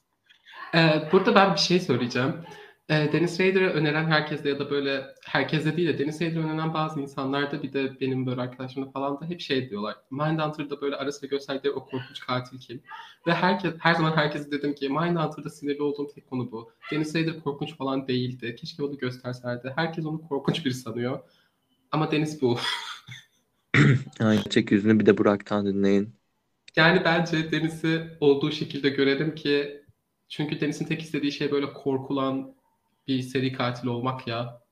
Ee, burada ben bir şey söyleyeceğim. Ee, Dennis Rader'ı öneren herkeste ya da böyle herkeste değil de Dennis Rader'ı öneren bazı insanlar da bir de benim böyle arkadaşlarımda falan da hep şey diyorlar. Mindhunter'da böyle ara sıra gösterdikleri o korkunç katil kim? Ve herkes, her zaman herkese dedim ki Mindhunter'da sinirli olduğum tek konu bu. Dennis Rader korkunç falan değildi. Keşke onu gösterselerdi. Herkes onu korkunç biri sanıyor. Ama Deniz bu. Aynen. Çek yüzünü bir de Burak'tan dinleyin. Yani bence Deniz'i olduğu şekilde görelim ki çünkü Deniz'in tek istediği şey böyle korkulan bir seri katil olmak ya.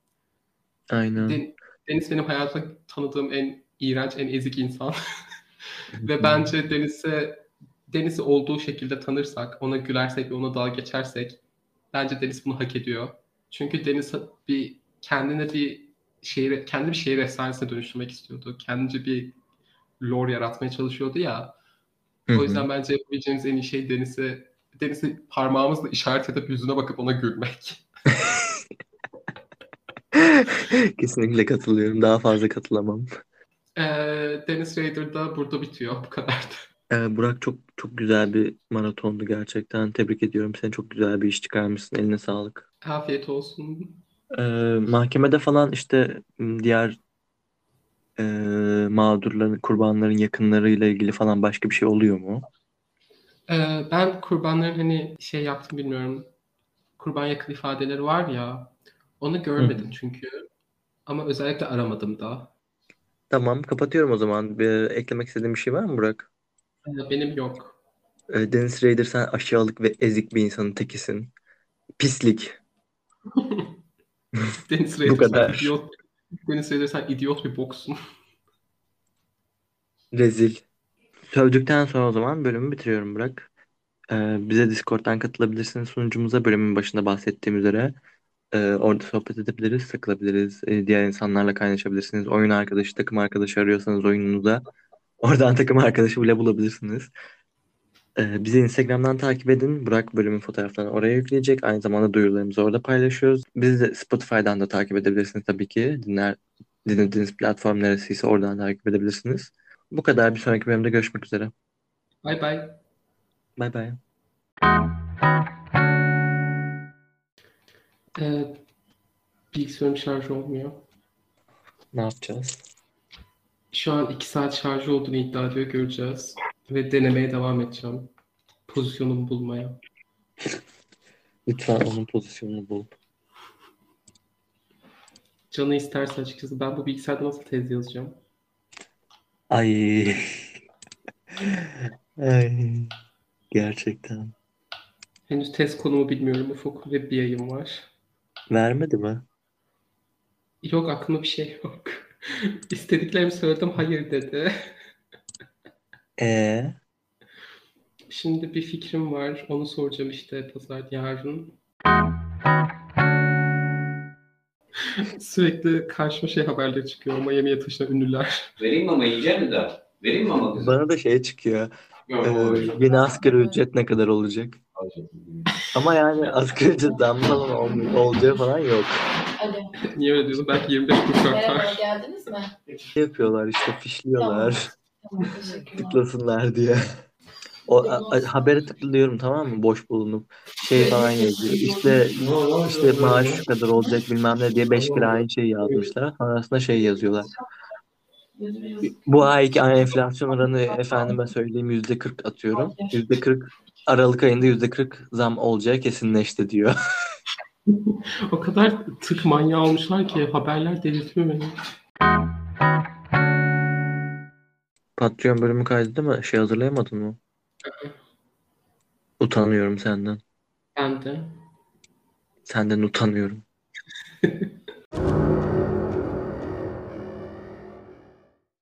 Aynen. Den- Deniz benim hayatımda tanıdığım en iğrenç, en ezik insan. Ve bence Deniz'e Deniz'i olduğu şekilde tanırsak, ona gülersek ve ona dalga geçersek bence Deniz bunu hak ediyor. Çünkü Deniz bir kendine bir şehir, kendi bir şehir efsanesine dönüştürmek istiyordu. Kendince bir lore yaratmaya çalışıyordu ya. Hı O yüzden bence yapabileceğimiz en iyi şey Deniz'e Deniz'i parmağımızla işaret edip yüzüne bakıp ona gülmek. Kesinlikle katılıyorum. Daha fazla katılamam. Ee, Deniz Rader da burada bitiyor. Bu kadardı. Ee, Burak çok çok güzel bir maratondu gerçekten. Tebrik ediyorum. Sen çok güzel bir iş çıkarmışsın. Eline sağlık. Afiyet olsun. Ee, mahkemede falan işte diğer e, mağdurların, kurbanların yakınlarıyla ilgili falan başka bir şey oluyor mu? Ee, ben kurbanların hani şey yaptım bilmiyorum. Kurban yakın ifadeleri var ya. Onu görmedim çünkü. Ama özellikle aramadım da. Tamam, kapatıyorum o zaman. Bir, eklemek istediğin bir şey var mı Burak? Ee, benim yok. Ee, Dennis Rader sen aşağılık ve ezik bir insanın tekisin. Pislik. Deniz Bu Rader sen kadar. idiot. Deniz Rader sen idiot bir boksun. Rezil. Sövdükten sonra o zaman bölümü bitiriyorum Burak. Ee, bize Discord'dan katılabilirsiniz sunucumuza. Bölümün başında bahsettiğim üzere. Ee, orada sohbet edebiliriz, takılabiliriz. Ee, diğer insanlarla kaynaşabilirsiniz. Oyun arkadaşı, takım arkadaşı arıyorsanız oyununuza oradan takım arkadaşı bile bulabilirsiniz. Ee, bizi Instagram'dan takip edin. Burak bölümün fotoğraflarını oraya yükleyecek. Aynı zamanda duyurularımızı orada paylaşıyoruz. Bizi de Spotify'dan da takip edebilirsiniz tabii ki. Dinler, dinlediğiniz platform neresiyse oradan takip edebilirsiniz. Bu kadar. Bir sonraki bölümde görüşmek üzere. Bay bay. Bay bay. Ee, bilgisayarım şarjı olmuyor. Ne yapacağız? Şu an 2 saat şarjı olduğunu iddia ediyor. Göreceğiz. Ve denemeye devam edeceğim. Pozisyonumu bulmaya. Lütfen onun pozisyonunu bul. Canı isterse açıkçası ben bu bilgisayarda nasıl tez yazacağım? Ay. Ay. Gerçekten. Henüz test konumu bilmiyorum. Ufuk ve bir yayın var. Vermedi mi? Yok aklımda bir şey yok. İstediklerimi söyledim hayır dedi. E Şimdi bir fikrim var. Onu soracağım işte pazar yarın. Sürekli karşıma şey haberleri çıkıyor. Miami'ye taşınan ünlüler. Vereyim mama yiyecek mi daha? Vereyim mama kızım? Bana da şey çıkıyor. Yok, Ee, yeni asgari ücret ne kadar olacak? Ama yani asgari ücret zammı falan ol- olacağı falan yok. Alo. Niye öyle diyorsun? Belki 25 kuruş Merhaba, artar. geldiniz mi? Şey yapıyorlar işte fişliyorlar. Tamam, teşekkürler. tıklasınlar diye. O a- a- habere tıklıyorum tamam mı? Boş bulunup şey falan yazıyor. İşte işte maaş şu kadar olacak bilmem ne diye 5 kere aynı şeyi yazmışlar. Sonrasında şey yazıyorlar. Bu ayki enflasyon oranı efendime söyleyeyim yüzde 40 atıyorum. Yüzde 40 Aralık ayında yüzde 40 zam olacağı kesinleşti diyor. O kadar tık manyağı olmuşlar ki haberler delirtiyor beni. Patreon bölümü kaydı mı? Şey hazırlayamadın mı? Utanıyorum senden. Ben de. Senden utanıyorum.